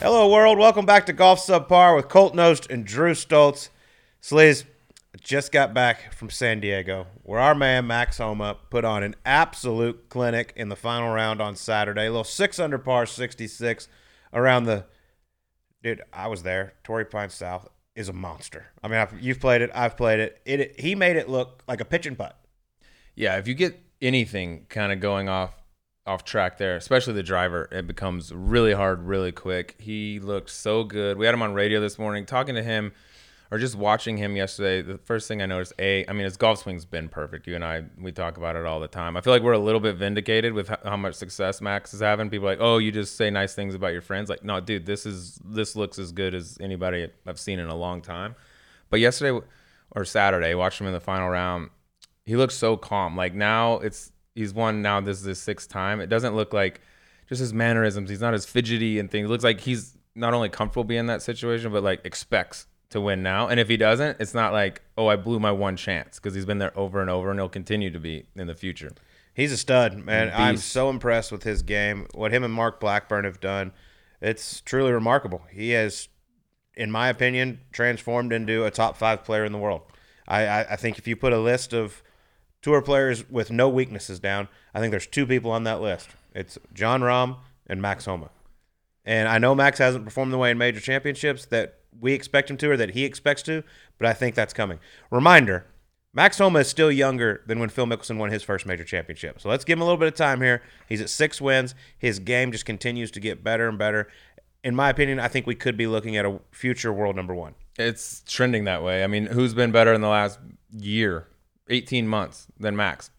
Hello, world. Welcome back to Golf Subpar with Colt Knost and Drew Stoltz. Sleaze, just got back from San Diego, where our man Max Homa put on an absolute clinic in the final round on Saturday. A little six under par 66 around the. Dude, I was there. Torrey Pine South is a monster. I mean, I've, you've played it. I've played it. It he made it look like a pitch and putt. Yeah, if you get anything kind of going off off track there, especially the driver, it becomes really hard, really quick. He looked so good. We had him on radio this morning, talking to him or just watching him yesterday. The first thing I noticed, a, I mean, his golf swing's been perfect. You and I, we talk about it all the time. I feel like we're a little bit vindicated with how, much success Max is having. People like, oh, you just say nice things about your friends. Like, no, dude, this is this looks as good as anybody I've seen in a long time. But yesterday or Saturday, watching him in the final round, he looks so calm. Like now, it's he's won now. This is his sixth time. It doesn't look like just his mannerisms. He's not as fidgety and things. It looks like he's not only comfortable being in that situation, but like expects to win now. And if he doesn't, it's not like, oh, I blew my one chance because he's been there over and over and he'll continue to be in the future. He's a stud, man. I'm so impressed with his game. What him and Mark Blackburn have done, it's truly remarkable. He has, in my opinion, transformed into a top five player in the world. I, I, I think if you put a list of tour players with no weaknesses down, I think there's two people on that list. It's Jon Rahm and Max Homa. And I know Max hasn't performed the way in major championships that we expect him to or that he expects to, but I think that's coming. Reminder Max Homa is still younger than when Phil Mickelson won his first major championship. So let's give him a little bit of time here. He's at six wins. His game just continues to get better and better. In my opinion, I think we could be looking at a future world number one. It's trending that way. I mean, who's been better in the last year, 18 months than Max?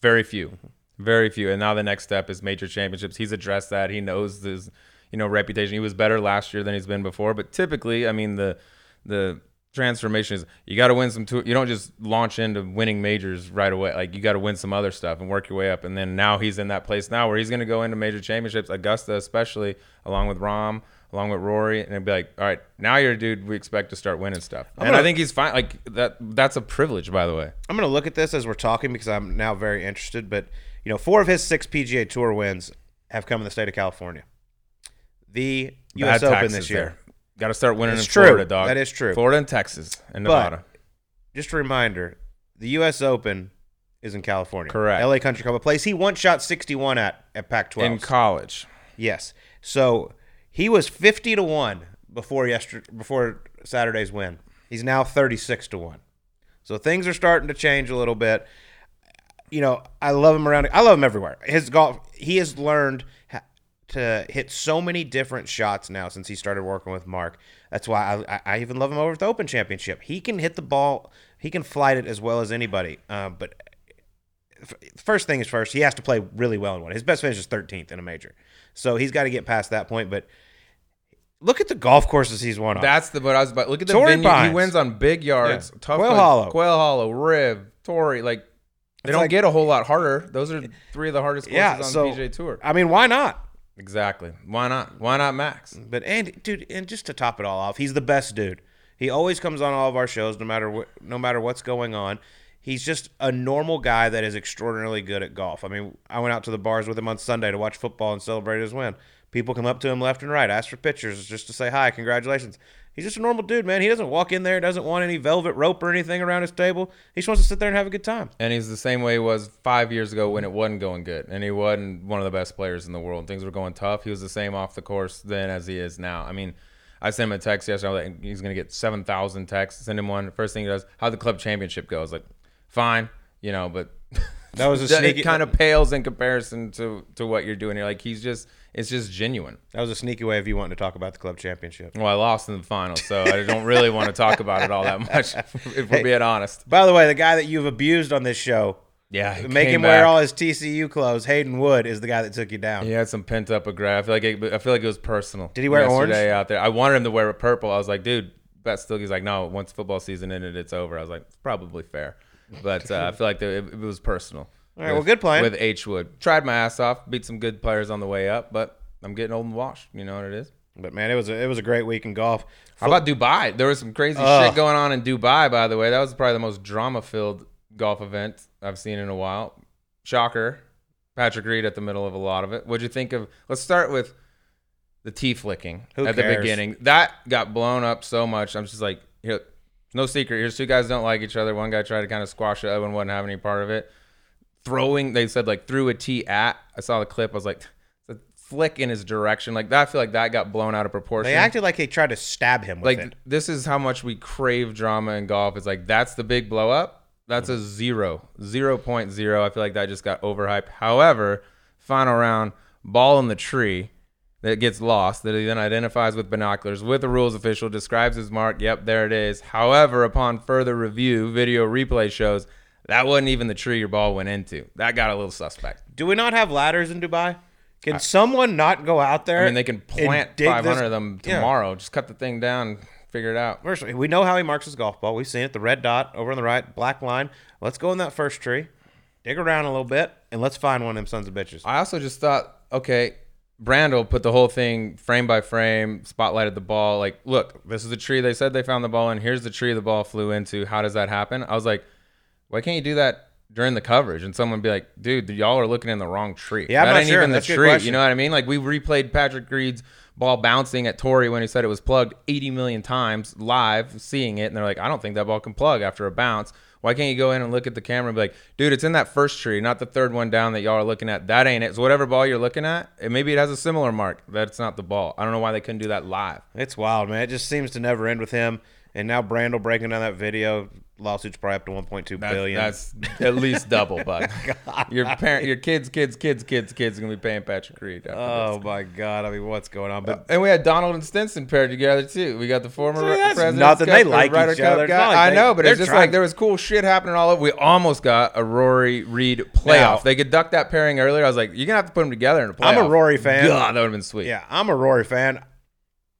Very few. Very few. And now the next step is major championships. He's addressed that. He knows his, you know, reputation. He was better last year than he's been before. But typically, I mean, the the transformation is you got to win some. You don't just launch into winning majors right away. Like you got to win some other stuff and work your way up. And then now he's in that place now where he's going to go into major championships, Augusta especially, along with Rahm, along with Rory, and it'd be like, all right, now you're a dude. We expect to start winning stuff. I'm and gonna- I think he's fine. Like that. That's a privilege, by the way. I'm going to look at this as we're talking because I'm now very interested. But, you know, four of his six PGA Tour wins have come in the state of California. The U.S. Bad Open this year. Got to start winning in true. Florida, dog. That is true. Florida and Texas and But- Nevada. Just a reminder the U.S. Open is in California. Correct. LA Country Club, a place he once shot 61 at at Pac 12. in college. Yes. So he was 50 to 1 before yesterday before Saturday's win. He's now 36 to 1. So things are starting to change a little bit. You know, I love him around I love him everywhere. His golf he has learned to hit so many different shots now since he started working with Mark. That's why I, I- even love him over at the Open Championship. He can hit the ball, he can flight it as well as anybody. Uh, but first thing is first, he has to play really well in one. His best finish is 13th in a major. So he's got to get past that point. But look at the golf courses he's won on. That's the what I was about. Look at the Torrey venue. Pines. He wins on big yards, Yeah. tough Quail ones. Hollow. Quail Hollow, Riv, Torrey. Like they It's don't like- get a whole lot harder. Those are three of the hardest courses yeah, on so PGA Tour. I mean, why not? Exactly. Why not? Why not Max? But and dude, and just to top it all off, he's the best dude. He always comes on all of our shows, no matter what, no matter what's going on. He's just a normal guy that is extraordinarily good at golf. I mean, I went out to the bars with him on Sunday to watch football and celebrate his win. People come up to him left and right, ask for pictures, just to say hi, congratulations. He's just a normal dude, man. He doesn't walk in there, doesn't want any velvet rope or anything around his table. He just wants to sit there and have a good time. And he's the same way he was five years ago when it wasn't going good, and he wasn't one of the best players in the world. Things were going tough. He was the same off the course then as he is now. I mean, I sent him a text yesterday. Like, he's gonna get seven thousand texts. Send him one. First thing he does, how the club championship goes? Like, fine, you know, but That was a sneaky- It kind of pales in comparison to to what you're doing here. Like he's just, it's just genuine. That was a sneaky way of you wanting to talk about the club championship. Well, I lost in the final, so I don't really want to talk about it all that much. If we're being honest. By the way, the guy that you've abused on this show, Yeah, make him wear all his TCU clothes. Hayden Wood is the guy that took you down. He had some pent up aggression. I feel like it, I feel like it was personal. Did he wear orange? out there? I wanted him to wear a purple. I was like, dude, bet still. He's like, no. Once football season ended, it's over. I was like, it's probably fair, but uh, I feel like the, it, it was personal. All right, well, good playing. with H Wood. Tried my ass off, beat some good players on the way up, but I'm getting old and washed. You know what it is. But man, it was a, it was a great week in golf. How about Dubai? There was some crazy Ugh. shit going on in Dubai, by the way. That was probably the most drama filled golf event I've seen in a while. Shocker. Patrick Reed at the middle of a lot of it. What'd you think of? Let's start with the tee flicking Who at the beginning. That got blown up so much. I'm just like, here, no secret. Here's two guys don't like each other. One guy tried to kind of squash the other one, wasn't having any part of it. Throwing, they said like threw a tee at. I saw the clip. I was like, it's a flick in his direction. Like that. I feel like that got blown out of proportion. They acted like they tried to stab him with like it. this is how much we crave drama in golf. It's like that's the big blow up. That's a zero, zero point zero. I feel like that just got overhyped. However, final round, ball in the tree that gets lost that he then identifies with binoculars with the rules official describes his mark. Yep, there it is. However, upon further review, video replay shows that wasn't even the tree your ball went into. That got a little suspect. Do we not have ladders in Dubai? Can someone not go out there? I mean, they can plant 500 this- of them Yeah. tomorrow. Just cut the thing down, figure it out. First, we know how he marks his golf ball. We've seen it. The red dot over on the right, black line. Let's go in that first tree, dig around a little bit, and let's find one of them sons of bitches. I also just thought, okay, Brandel put the whole thing frame by frame, spotlighted the ball. Like, look, this is the tree they said they found the ball in. Here's the tree the ball flew into. How does that happen? I was like, why can't you do that during the coverage? And someone be like, dude, y'all are looking in the wrong tree. Yeah, I'm not ain't sure. even the That's a good tree. You know what I mean? Like, we replayed Patrick Reed's ball bouncing at Torrey when he said it was plugged 80 million times live, seeing it. And they're like, I don't think that ball can plug after a bounce. Why can't you go in and look at the camera and be like, dude, it's in that first tree, not the third one down that y'all are looking at. That ain't it. So whatever ball you're looking at, it, maybe it has a similar mark. That's not the ball. I don't know why they couldn't do that live. It's wild, man. It just seems to never end with him. And now Brandel breaking down that video, lawsuit's probably up to 1.2 That's, billion. that's at least double, but your parent, your kids, kids, kids, kids, kids are gonna be paying Patrick Reed. after oh my god! I mean, what's going on? But uh, And we had Donald and Stenson paired together too. We got the former See, president. nothing. They Cup, like Ryder each Cup other. Guy. like I they- know, but it's just trying- like there was cool shit happening all over. We almost got a Rory Reed playoff. Now- they could duck that pairing earlier. I was like, you're gonna have to put them together in a playoff. I'm a Rory fan. God, that would have been sweet. yeah, I'm a Rory fan.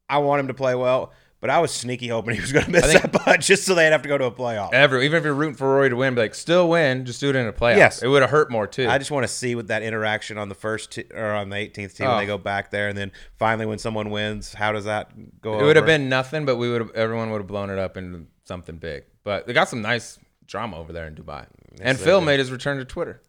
I want him to play well, but I was sneaky hoping he was going to miss think- that putt just so they'd have to go to a playoff. Ever, even if you're rooting for Rory to win, be like, still win, just do it in a playoff. Yes. it would have hurt more too. I just want to see what that interaction on the first t- or on the 18th tee when Oh. they go back there, and then finally when someone wins, how does that go? it would have been nothing, but we would everyone would have blown it up into something big. But they got some nice drama over there in Dubai. and Phil did. made his return to Twitter.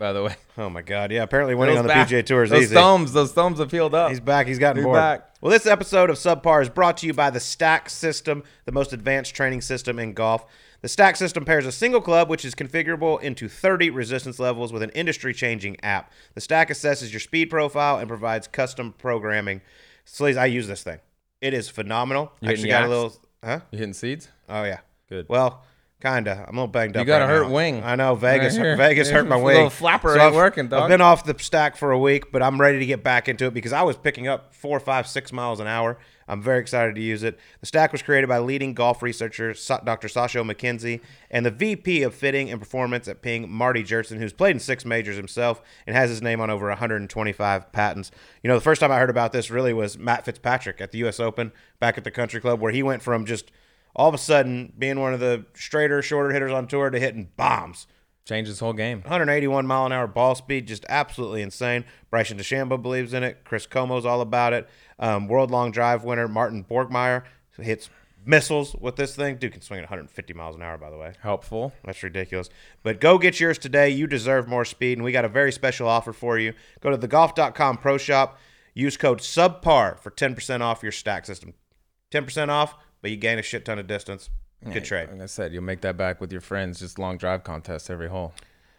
By the way, Oh my god! Yeah, apparently winning Those on the back- PGA Tour is those easy. thumbs, those thumbs have healed up. He's back. He's gotten He's bored. back. Well, this episode of Subpar is brought to you by the Stack System, the most advanced training system in golf. The Stack System pairs a single club, which is configurable into 30 resistance levels with an industry-changing app. The Stack assesses your speed profile and provides custom programming. Sleaze, I use this thing. It is phenomenal. You Actually got a little, huh? You hitting seeds? Oh yeah. Good. Well, kinda. I'm a little banged up. You got a hurt now. wing. I know Vegas. Right. Vegas hurt my wing. little flapper ain't I've, working, dog. I've been off the stack for a week, but I'm ready to get back into it because I was picking up four, five, six miles an hour. I'm very excited to use it. The stack was created by leading golf researcher Dr. Sasho MacKenzie and the VP of Fitting and Performance at Ping, Marty Jertson, who's played in six majors himself and has his name on over 125 patents. You know, the first time I heard about this really was Matt Fitzpatrick at the U.S. Open back at the Country Club, where he went from just all of a sudden being one of the straighter, shorter hitters on tour to hitting bombs. Changed his whole game. 181 mile an hour ball speed, just absolutely insane. Bryson DeChambeau believes in it. Chris Como's all about it. Um, World Long Drive winner Martin Borgmeier hits missiles with this thing. Dude can swing at 150 miles an hour, by the way. Helpful. That's ridiculous. But go get yours today. You deserve more speed, and we got a very special offer for you. Go to thegolf.com pro shop. Use code SUBPAR for 10% off your stack system. 10% off, but you gain a shit ton of distance. Good trade. Like I said, you'll make that back with your friends. Just long drive contests every hole.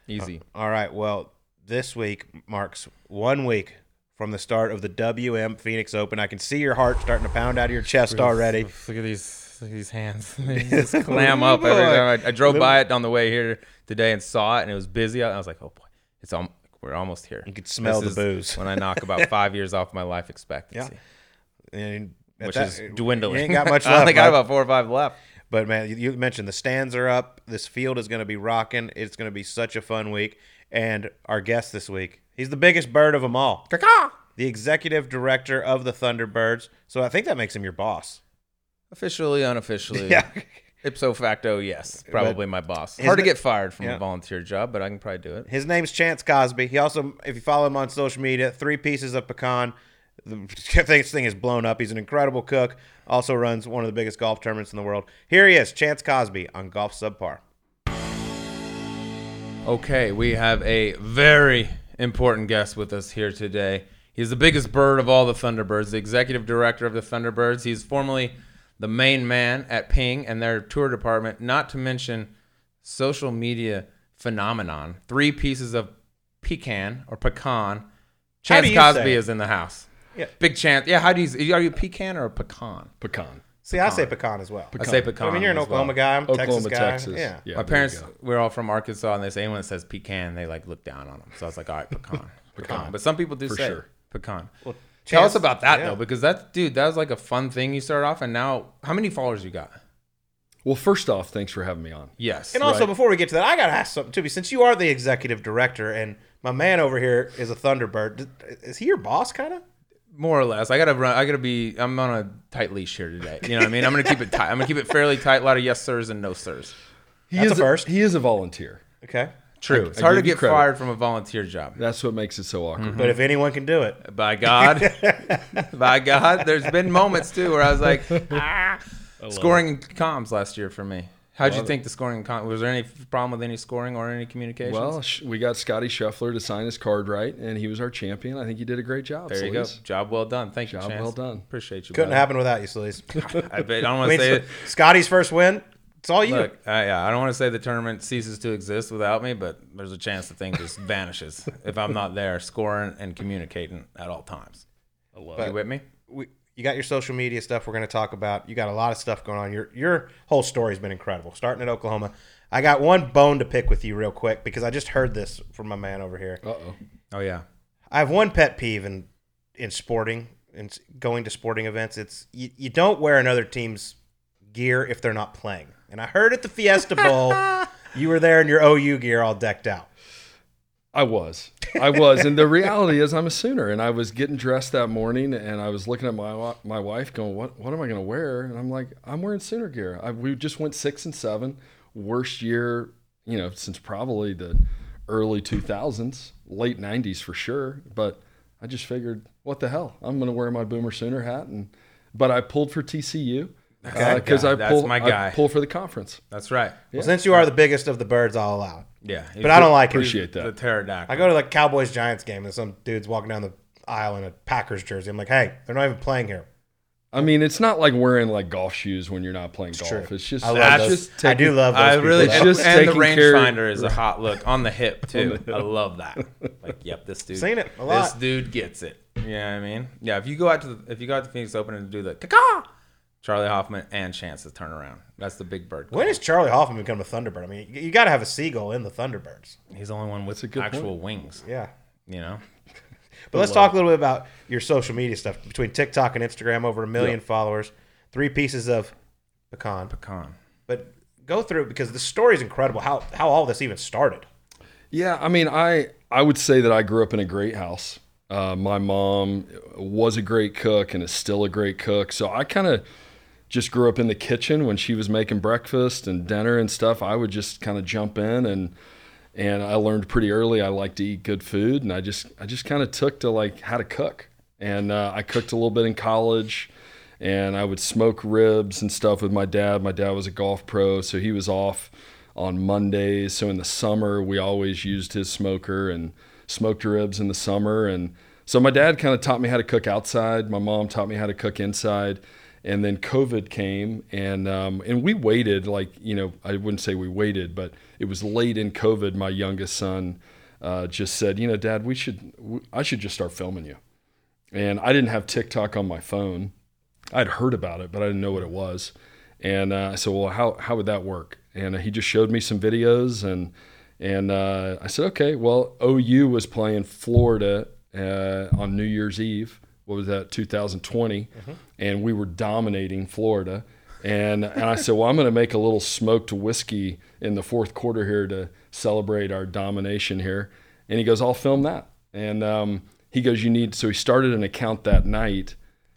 Easy. Uh, all right. Well, this week marks one week from the start of the WM Phoenix Open. I can see your heart starting to pound out of your chest already. Look at these. Look at these hands. They just clam up every time. I, I drove by it on the way here today and saw it, and it was busy. I was like, oh boy, it's al- we're almost here. You could smell This the is booze. when I knock about five years off my life expectancy, Yeah. And at which that- is dwindling. You ain't got much I left. only got about four or five left. But man, you- you mentioned the stands are up. This field is going to be rocking. It's going to be such a fun week. And our guest this week, he's the biggest bird of them all. The executive director of the Thunderbirds. So I think that makes him your boss. Officially, unofficially, Yeah. ipso facto, yes, probably my boss. Hard to get fired from Yeah. a volunteer job, but I can probably do it. His name's Chance Cosby. He also, if you follow him on social media, three pieces of pecan. The this thing is blown up. He's an incredible cook. Also runs one of the biggest golf tournaments in the world. Here he is, Chance Cosby on Golf Subpar. Okay, we have a very important guest with us here today. He's the biggest bird of all the Thunderbirds, the executive director of the Thunderbirds. He's formerly the main man at Ping and their tour department, not to mention social media phenomenon. Three pieces of pecan or pecan. Chance say Cosby is in the house. Yeah. Big chance. Yeah, how do you are you a pecan or a pecan? Pecan. See, I say pecan as well. I say pecan. I mean, you're an as well. Oklahoma guy. I'm Oklahoma, Texas guy. Texas. Yeah. yeah My parents, we're all from Arkansas, and they say anyone that says pecan, they like look down on them. So I was like, all right, pecan, pecan. But some people do For say sure. pecan. Well, Tell us about that yeah. though, because that dude, that was like a fun thing you started off, and now how many followers you got? Well, first off, thanks for having me on. Yes, And also, Right. before we get to that, I got to ask something too. Since you are the executive director and my man over here is a Thunderbird, is he your boss, kind of? More or less. I gotta run. I gotta be. I'm on a tight leash here today. You know what I mean? I'm gonna keep it tight. I'm gonna keep it fairly tight. A lot of yes sirs and no sirs. He That's is a first. he is a volunteer. Okay. True. I- it's I hard to get credit. fired from a volunteer job. That's what makes it so awkward. But if anyone can do it, By God, by God, there's been moments too where I was like, ah. scoring in comms last year for me. How'd you think the scoring? in Com- was there any problem with any scoring or any communication? Well, sh- we got Scotty Scheffler to sign his card right, and he was our champion. I think he did a great job. there you go. Job well done. Thank you. Job well done. Appreciate you. couldn't brother. happen without you, Sleaze. I, bet, I don't I want mean, to say so- it. Scotty's first win. It's all you. Look, I, yeah, I don't want to say the tournament ceases to exist without me, but there's a chance the thing just vanishes if I'm not there scoring and communicating at all times. I love But- You with me? we, you got your social media stuff we're going to talk about. You got a lot of stuff going on. Your your whole story's been incredible. Starting at Oklahoma, I got one bone to pick with you real quick because I just heard this from my man over here. Uh oh. Oh yeah. I have one pet peeve in in sporting and going to sporting events. It's you, you don't wear another team's gear if they're not playing. And I heard at the Fiesta Bowl, you were there in your OU gear all decked out. I was. I was. and the reality is I'm a Sooner. And I was getting dressed that morning and I was looking at my my wife going, what, what am I going to wear? And I'm like, I'm wearing Sooner gear. I, we just went six and seven. Worst year, you know, since probably the early 2000s, late 90s for sure. But I just figured, what the hell? I'm going to wear my Boomer Sooner hat. And But I pulled for TCU. Okay. Because. Uh, I pull, my guy. I pull for the conference. That's right. Well, since you are the biggest of the birds, I'll allow it. Yeah. But I don't like it. Appreciate the that. pterodactyl. I go to like Cowboys Giants game and some dude's walking down the aisle in a Packers jersey. I'm like, hey, they're not even playing here. I mean, it's not like wearing like golf shoes when you're not playing golf. true. It's just, I love it's those. just I do taking- love those. I people. really It's and, just and the taking care- rangefinder is a hot look on the hip too. I love that. Like, yep, this dude. Seen it a lot. This dude gets it. You know what I mean? Yeah. If you go out to the, if you go out to Phoenix Open and do the caca, Charley Hoffman and Chance to turn around. That's the big bird. When has Charley Hoffman become a Thunderbird? I mean, you, you got to have a seagull in the Thunderbirds. He's the only one with a good actual wings. Yeah. You know. But let's talk a little bit about your social media stuff. Between TikTok and Instagram, over a million followers, three pieces of pecan. Pecan. But go through it because the story is incredible. How how all this even started. Yeah, I mean, I I would say that I grew up in a great house. Uh, my mom was a great cook and is still a great cook. So I kind of just grew up in the kitchen when she was making breakfast and dinner and stuff. I would just kind of jump in and and I learned pretty early I like to eat good food and I just I just kind of took to like how to cook. And uh, I cooked a little bit in college and I would smoke ribs and stuff with my dad. My dad was a golf pro, so he was off on Mondays. So in the summer, we always used his smoker and smoked ribs in the summer. And so my dad kind of taught me how to cook outside. My mom taught me how to cook inside. And then COVID came, and um, and we waited like you know I wouldn't say we waited, but it was late in COVID. My youngest son uh, just said, you know, Dad, we should I should just start filming you. And I didn't have TikTok on my phone. I'd heard about it, but I didn't know what it was. And uh, I said, "Well, how how would that work?" And uh, he just showed me some videos, and and uh, I said, "Okay, well, OU was playing Florida uh, on New Year's Eve. What was that? 2020, and we were dominating Florida." And and I said, "Well, I'm going to make a little smoked whiskey in the fourth quarter here to celebrate our domination here." And he goes, "I'll film that." And um, he goes, "You need." So he started an account that night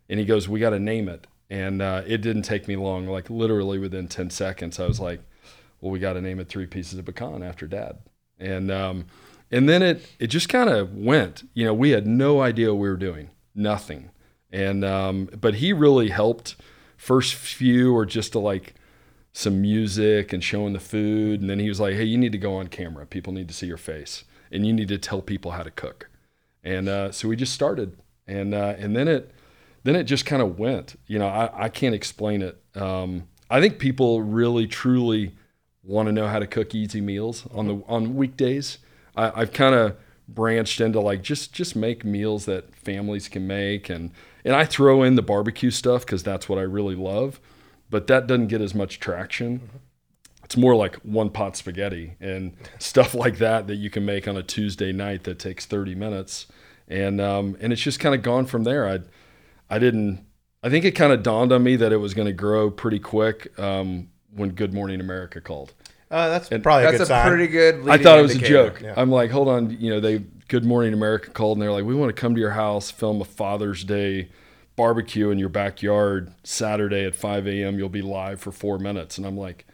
and he goes, "We got to name it." And uh, it didn't take me long, like literally within ten seconds, I was like, "Well, we got to name it Three Pieces of Pecan after Dad." And um, and then it it just kind of went. You know, we had no idea what we were doing, nothing. And um, but he really helped. First few were just to like some music and showing the food, and then he was like, "Hey, you need to go on camera. People need to see your face, and you need to tell people how to cook." And uh, so we just started, and uh, and then it then it just kind of went. You know, I, I can't explain it. Um, I think people really truly want to know how to cook easy meals on the on weekdays. I, I've kind of branched into like just just make meals that families can make and and I throw in the barbecue stuff because that's what I really love, but that doesn't get as much traction. It's more like one pot spaghetti and stuff like that that you can make on a Tuesday night that takes 30 minutes, and um, and it's just kind of gone from there. I I didn't. I think it kind of dawned on me that it was going to grow pretty quick um, when Good Morning America called. Uh, that's probably a That's good a sign. pretty good. I thought it was a joke. Yeah. I'm like, hold on, you know, they Good Morning America called and they're like, we want to come to your house, film a Father's Day barbecue in your backyard Saturday at 5 a.m. You'll be live for four minutes, and I'm like,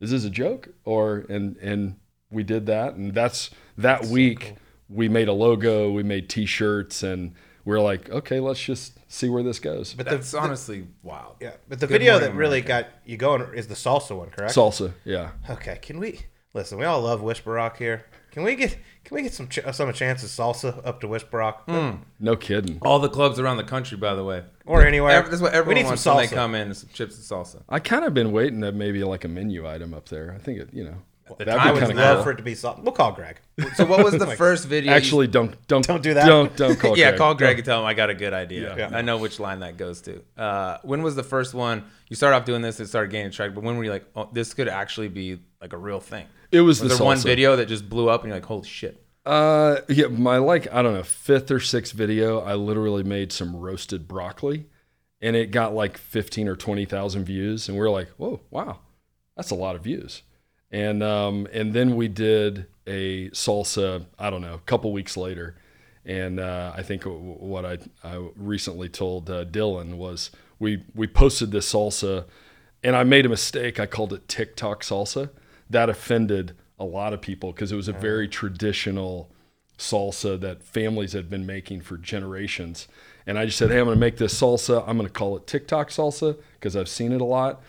is this a joke? Or and and we did that, and that's that week we made a logo, we made T-shirts, and we're like, okay, let's just see where this goes. But That's the, honestly wild. yeah, but the Good video that really America. got you going is the salsa one, correct? Salsa, yeah. Okay, can we listen? We all love Whisper Rock here. Can we get can we get some ch- some chances salsa up to Whisper Rock hmm. No kidding. All the clubs around the country, by the way, or anywhere? Ev- that's what we everyone need wants some when they come in: some chips and salsa. I kind of been waiting to maybe like a menu item up there. I think it, you know, The that'd I be would kind love of for it to be salsa. We'll call Greg. So, what was the first video? you- Actually, don't don't Don't do that. Don't don't call. Greg. Yeah, Greg. call Greg and tell him I got a good idea. Yeah. I know which line that goes to. Uh, when was the first one? You started off doing this, it started gaining traction. But when were you like, oh, this could actually be like a real thing? It was, Was the there one video that just blew up and you're like, holy shit? Uh, yeah, my like I don't know fifth or sixth video, I literally made some roasted broccoli, and it got like fifteen or twenty thousand views, and we are like, whoa, wow, that's a lot of views. And um, and then we did a salsa. I don't know, a couple weeks later, and uh, I think what I I recently told uh, Dylan was we we posted this salsa, and I made a mistake. I called it TikTok salsa. That offended a lot of people because it was a very traditional salsa that families had been making for generations. And I just said, hey, I'm going to make this salsa. I'm going to call it TikTok salsa because I've seen it a lot.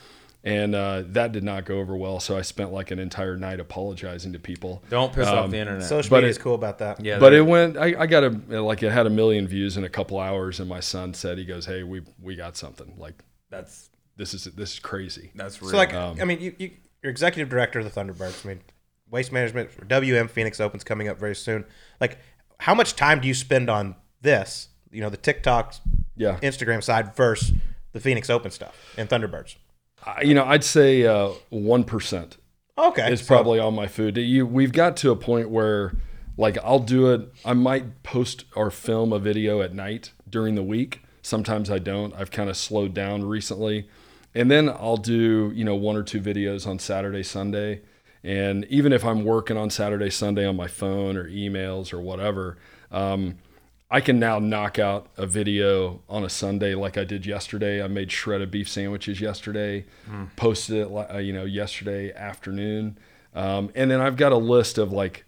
And uh, that did not go over well. So I spent like an entire night apologizing to people. Don't piss off Um, the internet. Social media is cool about that. yeah, But it went. I, I got a like it had a million views in a couple hours, and my son said he goes, "Hey, we we got something. Like that's this is this is crazy." that's real. So like, Um, I mean, you, you you're executive director of the Thunderbirds. I mean, waste management WM Phoenix Open's coming up very soon. Like, how much time do you spend on this? You know, the TikTok, Yeah, Instagram side versus the Phoenix Open stuff and Thunderbirds. You know, I'd say uh, one Okay, is so- probably on my food. You, we've got to a point where, like, I'll do it. I might post or film a video at night during the week. Sometimes I don't. I've kind of slowed down recently, and then I'll do you know one or two videos on Saturday, Sunday, and even if I'm working on Saturday, Sunday on my phone or emails or whatever. Um, I can now knock out a video on a Sunday like I did yesterday. I made shredded beef sandwiches yesterday, posted it uh, you know yesterday afternoon, um, and then I've got a list of like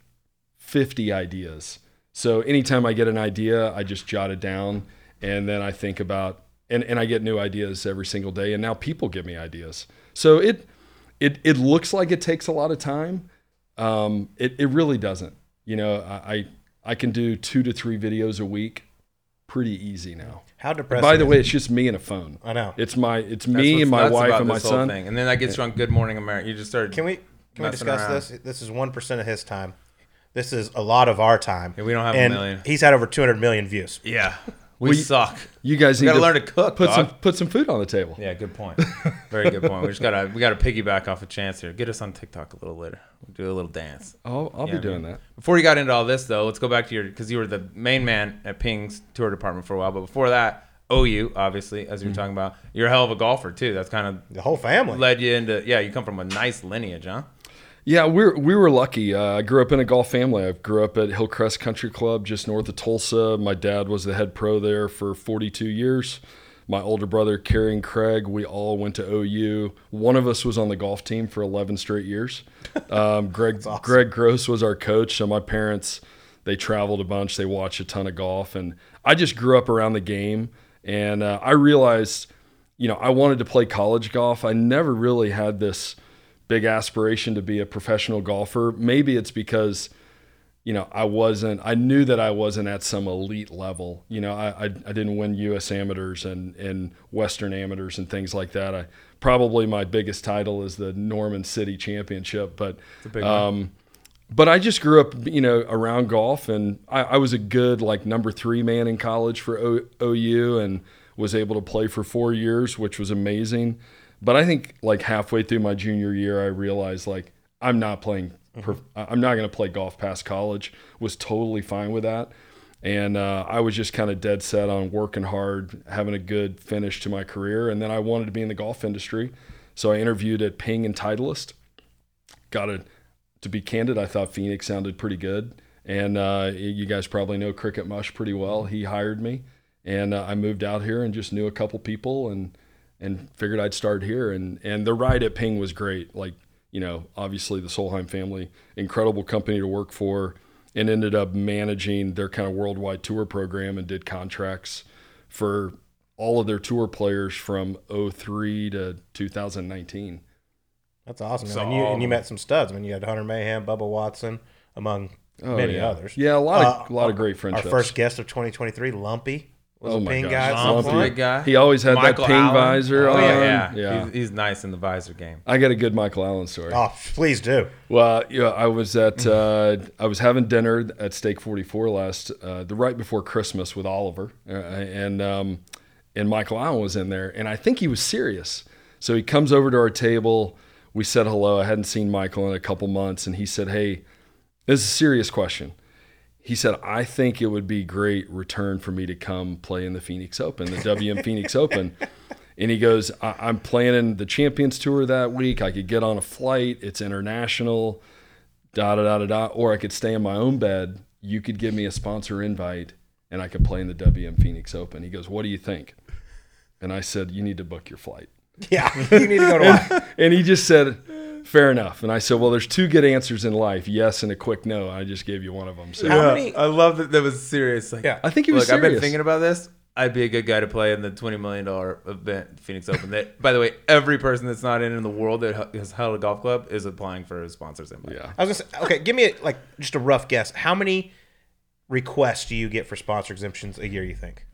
50 ideas. So anytime I get an idea, I just jot it down, and then I think about and and I get new ideas every single day. And now people give me ideas. So it it it looks like it takes a lot of time. Um, it it really doesn't. You know, I I I can do two to three videos a week, pretty easy now. How depressing. By the way, it? it's just me and a phone. I know. It's my it's That's me and my wife and my son. thing. And then that gets you on Good Morning America. You just started. Can we can we discuss around. this? This is one percent of his time. This is a lot of our time. Yeah, we don't have a million. He's had over 200 million views. Yeah, we We- suck. You guys We need gotta learn to cook. put dog. some put some food on the table. Yeah, good point. Very good point. We just gotta we gotta piggyback off a chance here. Get us on TikTok a little later. We'll do a little dance. I'll, I'll Yeah, be doing man. that. Before you got into all this though, let's go back to your because you were the main man at Ping's tour department for a while. But before that, OU obviously, as you were mm-hmm. talking about, you're a hell of a golfer too. That's kind of The whole family. led you into yeah. You come from a nice lineage, huh? Yeah, we're we were lucky. Uh, I grew up in a golf family. I grew up at Hillcrest Country Club just north of Tulsa. My dad was the head pro there for 42 years. My older brother, and Craig, we all went to OU. One of us was on the golf team for 11 straight years. Um, Greg Gregg Grost was our coach. So my parents, they traveled a bunch. They watched a ton of golf, and I just grew up around the game. And uh, I realized, you know, I wanted to play college golf. I never really had this big aspiration to be a professional golfer. Maybe it's because, you know, I wasn't. I knew that I wasn't at some elite level. You know, I I, I didn't win U.S. amateurs and and Western amateurs and things like that. I probably my biggest title is the Norman City Championship, but um, but I just grew up, you know, around golf, and I, I was a good like number three man in college for o, OU, and was able to play for four years, which was amazing. But I think like halfway through my junior year, I realized like I'm not playing. prof- I'm not going to play golf past college. Was totally fine with that, and uh, I was just kind of dead set on working hard, having a good finish to my career, and then I wanted to be in the golf industry. So I interviewed at Ping and Titleist. Got it. to be candid, I thought Phoenix sounded pretty good. And uh, you guys probably know Cricket Mush pretty well. He hired me, and uh, I moved out here and just knew a couple people and and figured I'd start here. And and the ride at Ping was great. Like you know, obviously the Solheim family, incredible company to work for, and ended up managing their kind of worldwide tour program and did contracts for all of their tour players from 03 to 2019. That's awesome. So and, you, and you met some studs. I mean, you had Hunter Mahan, Bubba Watson, among many Oh, yeah. others. Yeah, a lot of Uh, a lot of great friendships. Our first guest of 2023, Lumpy, was Oh a my ping gosh. guy at some Lumpy. point. Big guy. He always had Michael that ping Allen. visor Oh, on. yeah, yeah. yeah. He's, he's nice in the visor game. I got a good Michael Allen story. Oh, please do. Well, yeah, I was at uh, I was having dinner at Steak 44 last uh, the right before Christmas with Oliver, uh, and um, and Michael Allen was in there, and I think he was serious. So he comes over to our table. We said hello. I hadn't seen Michael in a couple months, and he said, "Hey, this is a serious question." He said, "I think it would be great return for me to come play in the Phoenix Open, the WM Phoenix Open." And he goes, I- I'm planning the Champions Tour that week. I could get on a flight. It's international, da da da da da. Or I could stay in my own bed. You could give me a sponsor invite and I could play in the WM Phoenix Open. He goes, What do you think? And I said, You need to book your flight. Yeah, you need to go to live. And he just said, Fair enough. And I said, Well, there's two good answers in life yes and a quick no. I just gave you one of them. So How many- I love that that was serious. Like, Yeah. I think he was Look, I've been thinking about this. I'd be a good guy to play in the twenty million dollar event, Phoenix Open. That, by the way, every person that's not in in the world that has held a golf club is applying for a sponsors invite. yeah. I was gonna say, okay, give me a, like just a rough guess. How many requests do you get for sponsor exemptions a year? You think?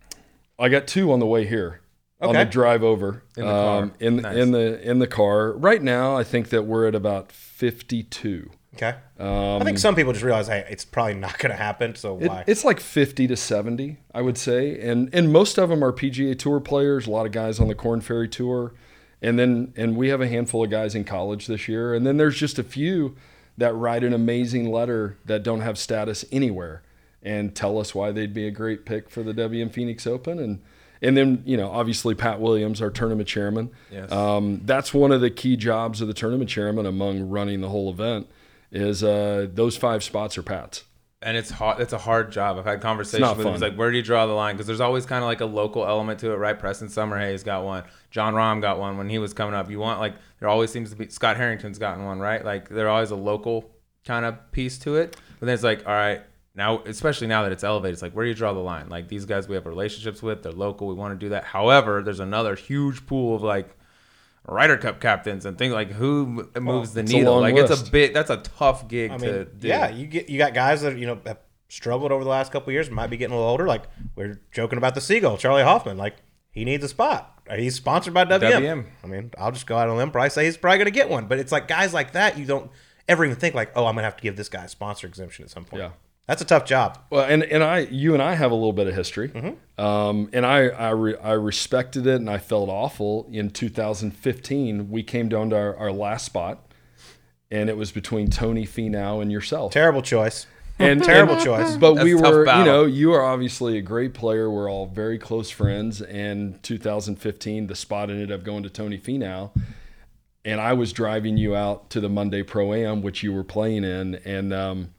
I got two on the way here. On the drive over In the car. Um, in Nice. in the in the car. Right now, I think that we're at about fifty two. Okay. I think some people just realize, hey, it's probably not going to happen. So It, why? it's like 50 to 70, I would say. And and most of them are PGA Tour players, a lot of guys on the Corn Ferry Tour. And then and we have a handful of guys in college this year. And then there's just a few that write an amazing letter that don't have status anywhere and tell us why they'd be a great pick for the WM Phoenix Open and and then, you know, obviously Pat Williams, our tournament chairman. Yes. Um, that's one of the key jobs of the tournament chairman among running the whole event is uh, those five spots are Pat's. and it's hard. It's a hard job. I've had conversations with him. He's fun. like, "Where do you draw the line?" Because there's always kind of like a local element to it, right? Preston Summerhays got one. Jon Rahm got one when he was coming up. You want like there always seems to be Scott Harrington's gotten one, right? Like there always a local kind of piece to it. But then it's like, all right, now especially now that it's elevated, it's like where do you draw the line? Like these guys we have relationships with, they're local. We want to do that. However, there's another huge pool of like. Ryder Cup captains and things like who moves the needle. Like it's a bit. That's a tough gig I to do. yeah, you get you got guys that you know have struggled over the last couple of years, might be getting a little older. Like we're joking about the seagull, Charley Hoffman. Like he needs a spot. Uh, he's sponsored by WM. WM. I mean, I'll just go out on a limb. Probably say he's probably going to get one. But it's like guys like that, you don't ever even think like, oh, I'm going to have to give this guy a sponsor exemption at some point. Yeah. That's a tough job. Well, and, and I, you and I have a little bit of history, um, and I I, re, I respected it, and I felt awful. In 2015, we came down to our, our last spot, and it was between Tony Finau and yourself. Terrible choice. and Terrible and- choice. But we That's a tough were, you know, you are obviously a great player. We're all very close friends. And 2015, the spot ended up going to Tony Finau, and I was driving you out to the Monday Pro Am, which you were playing in, and um,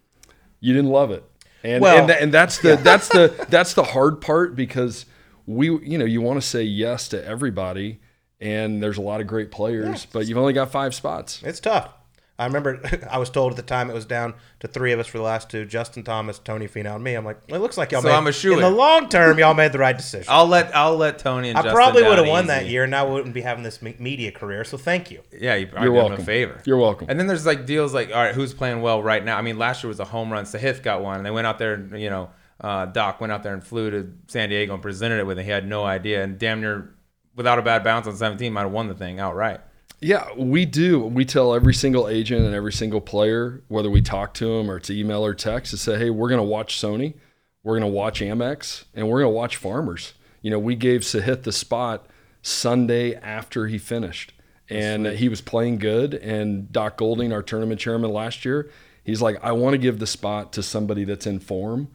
you didn't love it. And Well- and, tha- and that's the that's the that's the hard part because we, you know, you want to say yes to everybody, and there's a lot of great players, but you've only got five spots. It's tough. I remember I was told at the time it was down to three of us for the last two: Justin Thomas, Tony Finau, and me. I'm like, it looks like y'all So made. I'm a shoo-in. in the long term, y'all made the right decision. I'll let I'll let Tony and Justin. I Justin probably would have won that year, and I wouldn't be having this me- media career. So thank you. Yeah, you, you're did welcome. a favor. You're welcome. And then there's like deals like, all right, who's playing well right now? I mean, last year was a home run. Sahith got one, and they went out there, and, you know, uh, Doc went out there and flew to San Diego and presented it with it. He had no idea, and damn near, without a bad bounce on 17, might have won the thing outright. Yeah, we do. We tell every single agent and every single player, whether we talk to them or it's email or text, to say, hey, we're going to watch Sony, we're going to watch Amex, and we're going to watch Farmers. You know, we gave Sahith the spot Sunday after he finished, and he was playing good. And Doc Golding, our tournament chairman last year, he's like, I want to give the spot to somebody that's in form.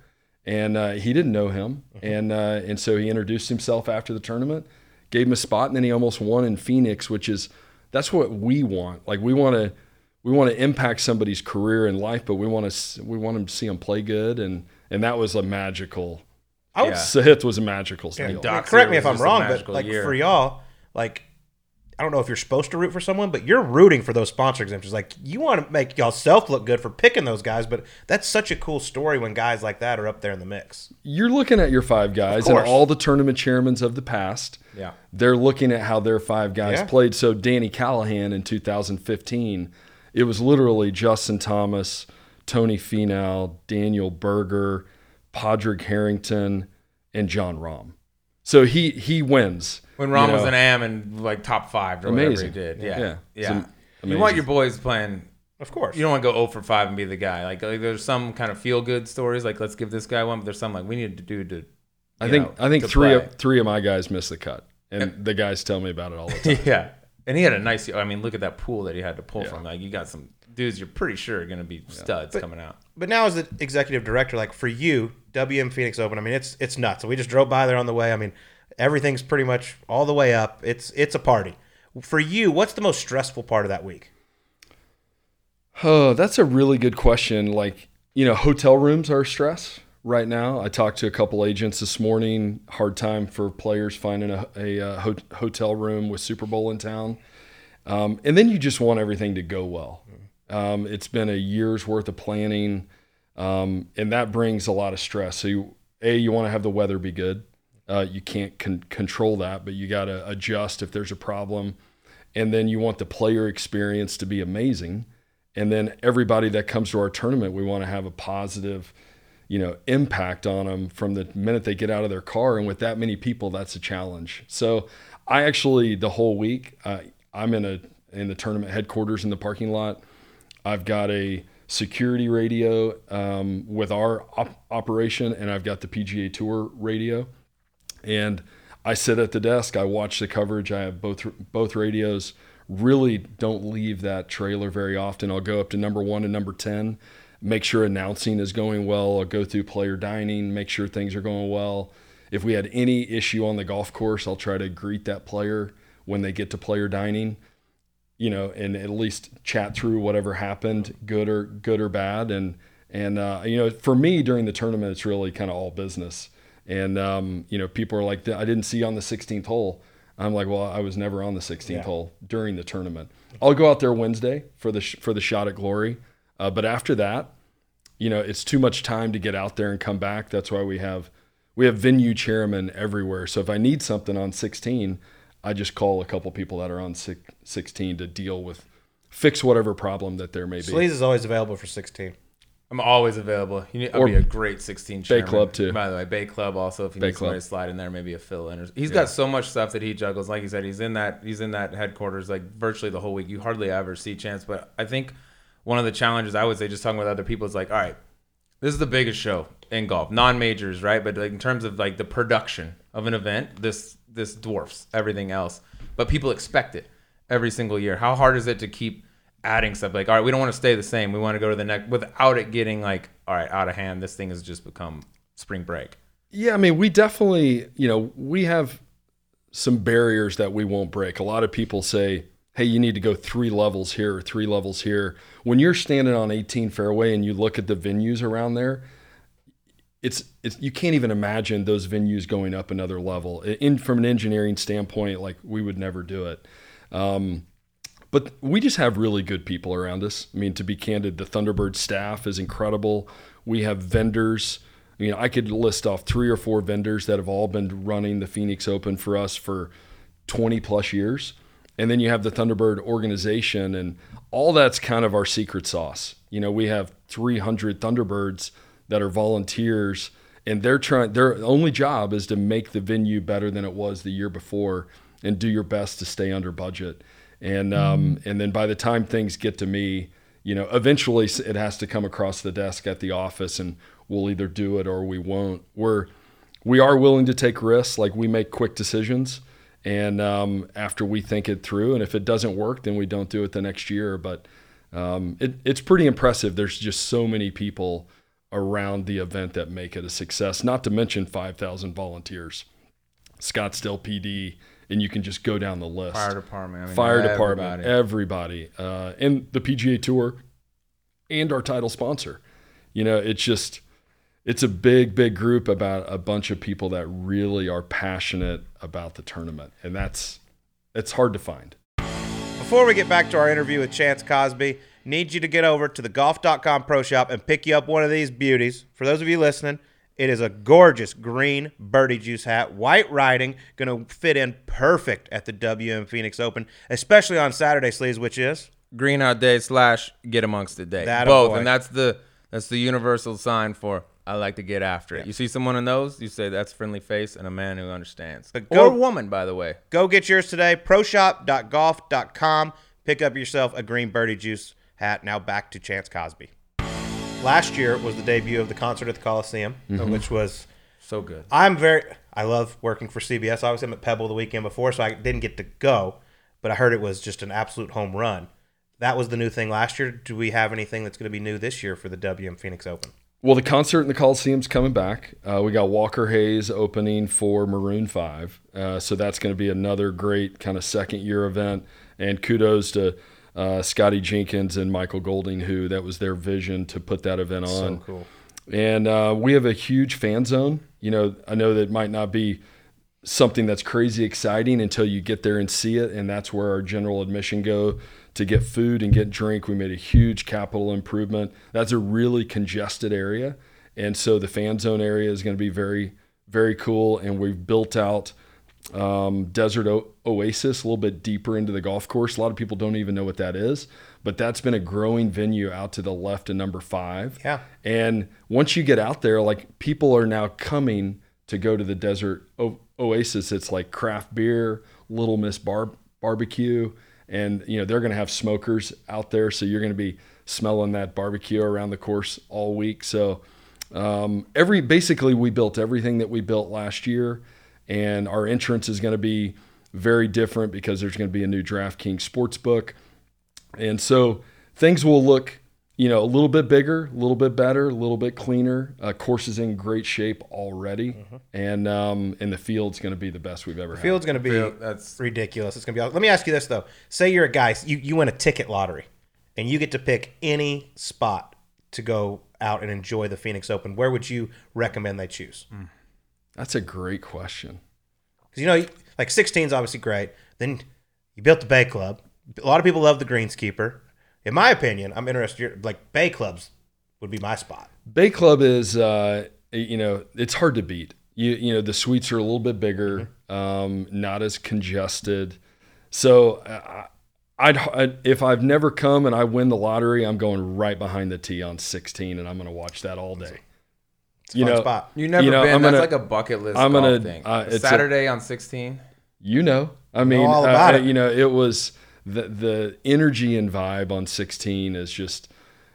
And uh, he didn't know him, and uh, and so he introduced himself after the tournament, gave him a spot, and then he almost won in Phoenix, which is that's what we want. Like we want to we want to impact somebody's career and life, but we want to we want them to see them play good, and and that was a magical. I would Yeah. Sahith was a magical Yeah, deal. Doc correct me if I'm wrong, but like year. for y'all, like I don't know if you're supposed to root for someone, but you're rooting for those sponsor exemptions. Like you want to make y'all self look good for picking those guys, but that's such a cool story when guys like that are up there in the mix. You're looking at your five guys and all the tournament chairmans of the past. Yeah. they're looking at how their five guys Yeah. played. So Danny Callahan in 2015, it was literally Justin Thomas, Tony Finau, Daniel Berger, Padraig Harrington, and Jon Rahm. So he he wins. When Rahm you was an AM and like top five or whatever he Amazing. did. Yeah. Yeah. Yeah. Yeah. It's You want your boys playing Of course. you don't want to go 0 for 5 and be the guy. Like, like there's some kind of feel good stories, like let's give this guy one, but there's some like we need to do to. I think know, I think three play. of, three of my guys missed the cut, and the guys tell me about it all the time. yeah, and he had a nice. I mean, look at that pool that he had to pull from. Like you got some dudes you're pretty sure are going to be studs coming out. but now as the executive director, like for you, WM Phoenix Open, I mean it's it's nuts. We just drove by there on the way. I mean, everything's pretty much all the way up. It's it's a party. For you, what's the most stressful part of that week? Oh, that's a really good question. Like, you know, hotel rooms are a stress right now. I talked to a couple agents this morning. Hard time for players finding a, a, uh ho- hotel room with Super Bowl in town. Um, and then you just want everything to go well. Um, it's been a year's worth of planning, um, and that brings a lot of stress. So, you, a, you want to have the weather be good. Uh, you can't con- control that, but you got to adjust if there's a problem. And then you want the player experience to be amazing. And then everybody that comes to our tournament we want to have a positive you know impact on them from the minute they get out of their car. And with that many people that's a challenge. So i actually the whole week uh, i'm in a in the tournament headquarters in the parking lot. I've got a security radio um, with our op- operation and i've got the pga tour radio and I sit at the desk. I watch the coverage. I have both both radios. Really don't leave that trailer very often. I'll go up to number one and number ten, make sure announcing is going well. I'll go through player dining, make sure things are going well. If we had any issue on the golf course, I'll try to greet that player when they get to player dining, you know, and at least chat through whatever happened, good or good or bad. And and uh, you know, for me during the tournament, it's really kind of all business. And um, you know, people are like, "I didn't see you on the 16th hole." I'm like, "Well, I was never on the 16th Yeah. hole during the tournament. I'll go out there Wednesday for the sh- for the shot at glory, uh, but after that, you know, it's too much time to get out there and come back. That's why we have we have venue chairmen everywhere. So if I need something on 16, I just call a couple people that are on six, 16 to deal with fix whatever problem that there may be. Sleaze is always available for 16. I'm always available. You need, I'll Or be a great 16 chairman. Club, too. By the way, Bay Club also. If you Bay need somebody Club. to slide in there, maybe a fill in. Or, he's got so much stuff that he juggles. Like you said, he's in that he's in that headquarters like virtually the whole week. You hardly ever see Chance. But I think one of the challenges I would say, just talking with other people, is like, all right, this is the biggest show in golf, non majors, right? But like in terms of like the production of an event, this this dwarfs everything else. But people expect it every single year. How hard is it to keep adding stuff? Like, all right, we don't want to stay the same. We want to go to the next without it getting like, all right, out of hand. This thing has just become spring break. Yeah, I mean, we definitely, you know, we have some barriers that we won't break. A lot of people say, hey, you need to go three levels here or three levels here. When you're standing on 18 fairway and you look at the venues around there, it's, it's you can't even imagine those venues going up another level. In from an engineering standpoint, like we would never do it. Um, but we just have really good people around us. I mean, to be candid, the Thunderbird staff is incredible. We have vendors. You know, I could list off three or four vendors that have all been running the Phoenix Open for us for 20 plus years. And then you have the Thunderbird organization, and all that's kind of our secret sauce. You know, we have 300 Thunderbirds that are volunteers, and they're trying, their only job is to make the venue better than it was the year before and do your best to stay under budget. And, um, and then by the time things get to me, you know, eventually it has to come across the desk at the office, and we'll either do it or we won't. We're, we are willing to take risks, like we make quick decisions and um, after we think it through. And if it doesn't work then we don't do it the next year. But um, it, it's pretty impressive. There's just so many people around the event that make it a success not to mention 5000 volunteers. Scottsdale pd and you can just go down the list Fire department. I mean, fire everybody. department everybody uh, and the pga tour and our title sponsor you know it's just it's a big big group about a bunch of people that really are passionate about the tournament and that's it's hard to find Before we get back to our interview with Chance Cosby, need you to get over to the golf.com pro shop and pick you up one of these beauties. For those of you listening, it is a gorgeous green birdie juice hat, white writing, going to fit in perfect at the WM Phoenix Open, especially on Saturday sleeves, which is Green out day slash get amongst the day. That Both, boy. and that's the that's the universal sign for I like to get after it. You see someone in those, you say that's friendly face and a man who understands, But go- or woman, by the way. Go get yours today. ProShop.golf.com. Pick up yourself a green birdie juice hat. Now back to Chance Cosby. Last year was the debut of the concert at the Coliseum, which was So good. I'm very I love working for CBS. I was at Pebble the weekend before, so I didn't get to go, but I heard it was just an absolute home run. That was the new thing last year. Do we have anything that's going to be new this year for the WM Phoenix Open? well the concert in the coliseum's coming back uh, we got walker hayes opening for maroon 5 uh, so that's going to be another great kind of second year event and kudos to uh, scotty jenkins and michael golding who that was their vision to put that event on So cool. and uh, we have a huge fan zone. You know, I know that might not be something that's crazy exciting until you get there and see it, and that's where our general admission go to get food and get drink. We made a huge capital improvement. That's a really congested area, and so the fan zone area is going to be very, very cool. And we've built out um, Desert o- Oasis a little bit deeper into the golf course. A lot of people don't even know what that is, but that's been a growing venue out to the left of number five. Yeah. And once you get out there, like people are now coming to go to the Desert o- Oasis. It's like craft beer, Little Miss Bar- Barbecue, and you know they're going to have smokers out there, so you're going to be smelling that barbecue around the course all week. So um, every basically we built everything that we built last year, and our entrance is going to be very different because there's going to be a new DraftKings sports book, and so things will look you know a little bit bigger, a little bit better, a little bit cleaner. Uh, course is in great shape already, and um, and the field's going to be the best we've ever had. Field's going to be Field, that's- ridiculous. It's going to be. Let me ask you this though. Say you're a guy, you you win a ticket lottery, and you get to pick any spot to go out and enjoy the Phoenix Open. Where would you recommend they choose? That's a great question. Because you know, like 16 is obviously great. Then you built the Bay Club. A lot of people love the Greenskeeper. In my opinion, I'm interested. Like Bay Clubs would be my spot. Bay Club is, uh, you know, it's hard to beat. You, you know, the suites are a little bit bigger, um, not as congested. So, uh, I'd, I'd if I've never come and I win the lottery, I'm going right behind the tee on 16, and I'm going to watch that all day. It's a You fun know, spot. You never You know, been. I'm That's gonna- like a bucket list I'm golf gonna, thing. uh, it's a- Saturday on 16. You know, I mean, all about uh, it. you know, it was the the energy and vibe on 16 is just,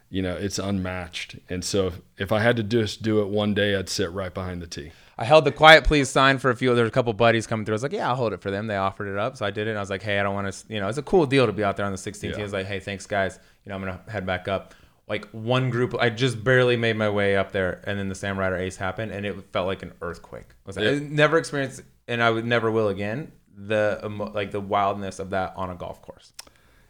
you know, it's unmatched. And so if, if I had to just do it one day, I'd sit right behind the tee. I held the quiet please sign for a few. There were a couple buddies coming through. I was like, yeah, I'll hold it for them. They offered it up, so I did it. And I was like, hey, I don't want to. You know, it's a cool deal to be out there on the 16th. Yeah. He was like, hey, thanks guys. You know, I'm gonna head back up. Like one group, I just barely made my way up there, and then the Sam Ryder Ace happened, and it felt like an earthquake. Like, I never experienced, and I would never will again. The like the wildness of that on a golf course.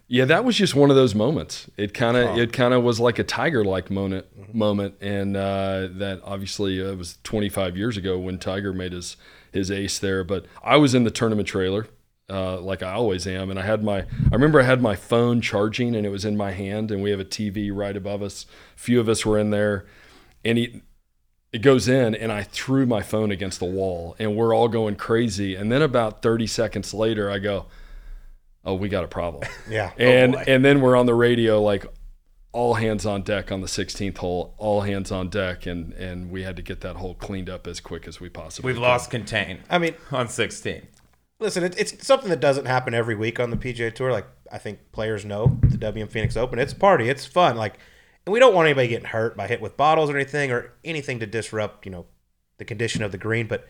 Yeah, that was just one of those moments. It kind Oh. of it kind of was like a tiger like moment Mm-hmm. moment, and uh, that obviously uh, was 25 years ago when Tiger made his his ace there. But I was in the tournament trailer, uh, like I always am. And I had my, I remember I had my phone charging and it was in my hand, and we have a TV right above us. A few of us were in there, and he, it goes in, and I threw my phone against the wall, and we're all going crazy. And then about 30 seconds later, I go, "Oh, we got a problem." Yeah. and Oh, and then we're on the radio like all hands on deck on the 16th hole all hands on deck and and we had to get that hole cleaned up as quick as we possibly We've could. lost contain I mean, on 16. Listen, it, it's something that doesn't happen every week on the PGA Tour. Like I think players know the WM Phoenix Open. It's a party. It's fun. Like, and we don't want anybody getting hurt by hit with bottles or anything or anything to disrupt, you know, the condition of the green. But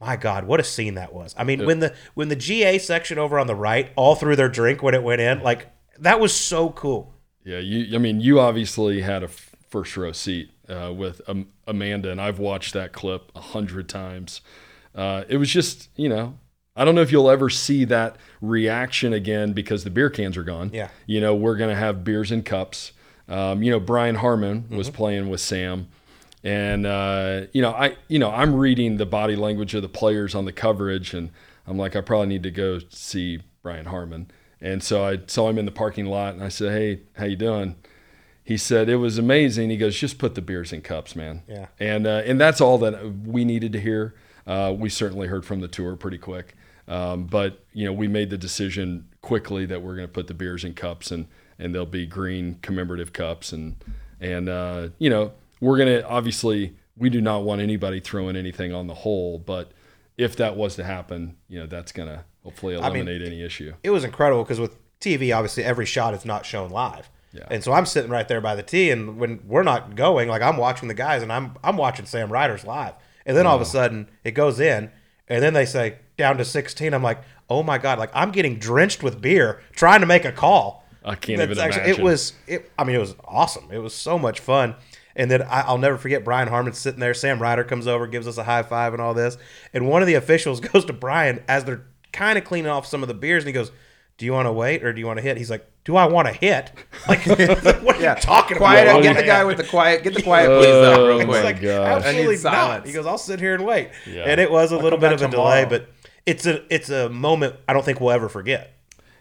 my God, what a scene that was! I mean, when the when the GA section over on the right all threw their drink when it went in, like that was so cool. yeah you i mean you obviously had a first row seat uh, with um, amanda and i've watched that clip a hundred times uh, it was just you know I don't know if you'll ever see that reaction again because the beer cans are gone. Yeah. You know, we're going to have beers and cups. Um, you know, Brian Harman was playing with Sam. And uh, you know, I you know, I'm reading the body language of the players on the coverage and I'm like, I probably need to go see Brian Harman. And so I saw him in the parking lot and I said, Hey, how you doing? He said it was amazing. He goes, just put the beers in cups, man. Yeah. And uh, and that's all that we needed to hear. Uh, we certainly heard from the tour pretty quick, um, but you know we made the decision quickly that we're going to put the beers in cups and and they'll be green commemorative cups and and uh, you know we're going to obviously we do not want anybody throwing anything on the hole, but if that was to happen, you know that's going to hopefully mean, eliminate any issue. it was incredible because with TV, obviously every shot is not shown live. Yeah. And so I'm sitting right there by the tee, and when we're not going, like I'm watching the guys, and I'm I'm watching Sam Ryder's live, and then all of a sudden it goes in, and then they say down to 16. I'm like, oh my god, like I'm getting drenched with beer trying to make a call. I can't That's even actually, imagine. It was it. I mean, it was awesome. It was so much fun. And then I, I'll never forget Brian Harman sitting there. Sam Ryder comes over, gives us a high five and all this. And one of the officials goes to Brian as they're kind of cleaning off some of the beers, and he goes, "Do you want to wait or do you want to hit?" He's like, "Do I want to hit?" Like, what are you talking Quiet. about? get the guy with the quiet. Get the quiet, please, up oh real Oh, It's quick. like, gosh. Absolutely not. He goes, "I'll sit here and wait." Yeah. And it was a little bit of a back delay, but it's a it's a moment I don't think we'll ever forget.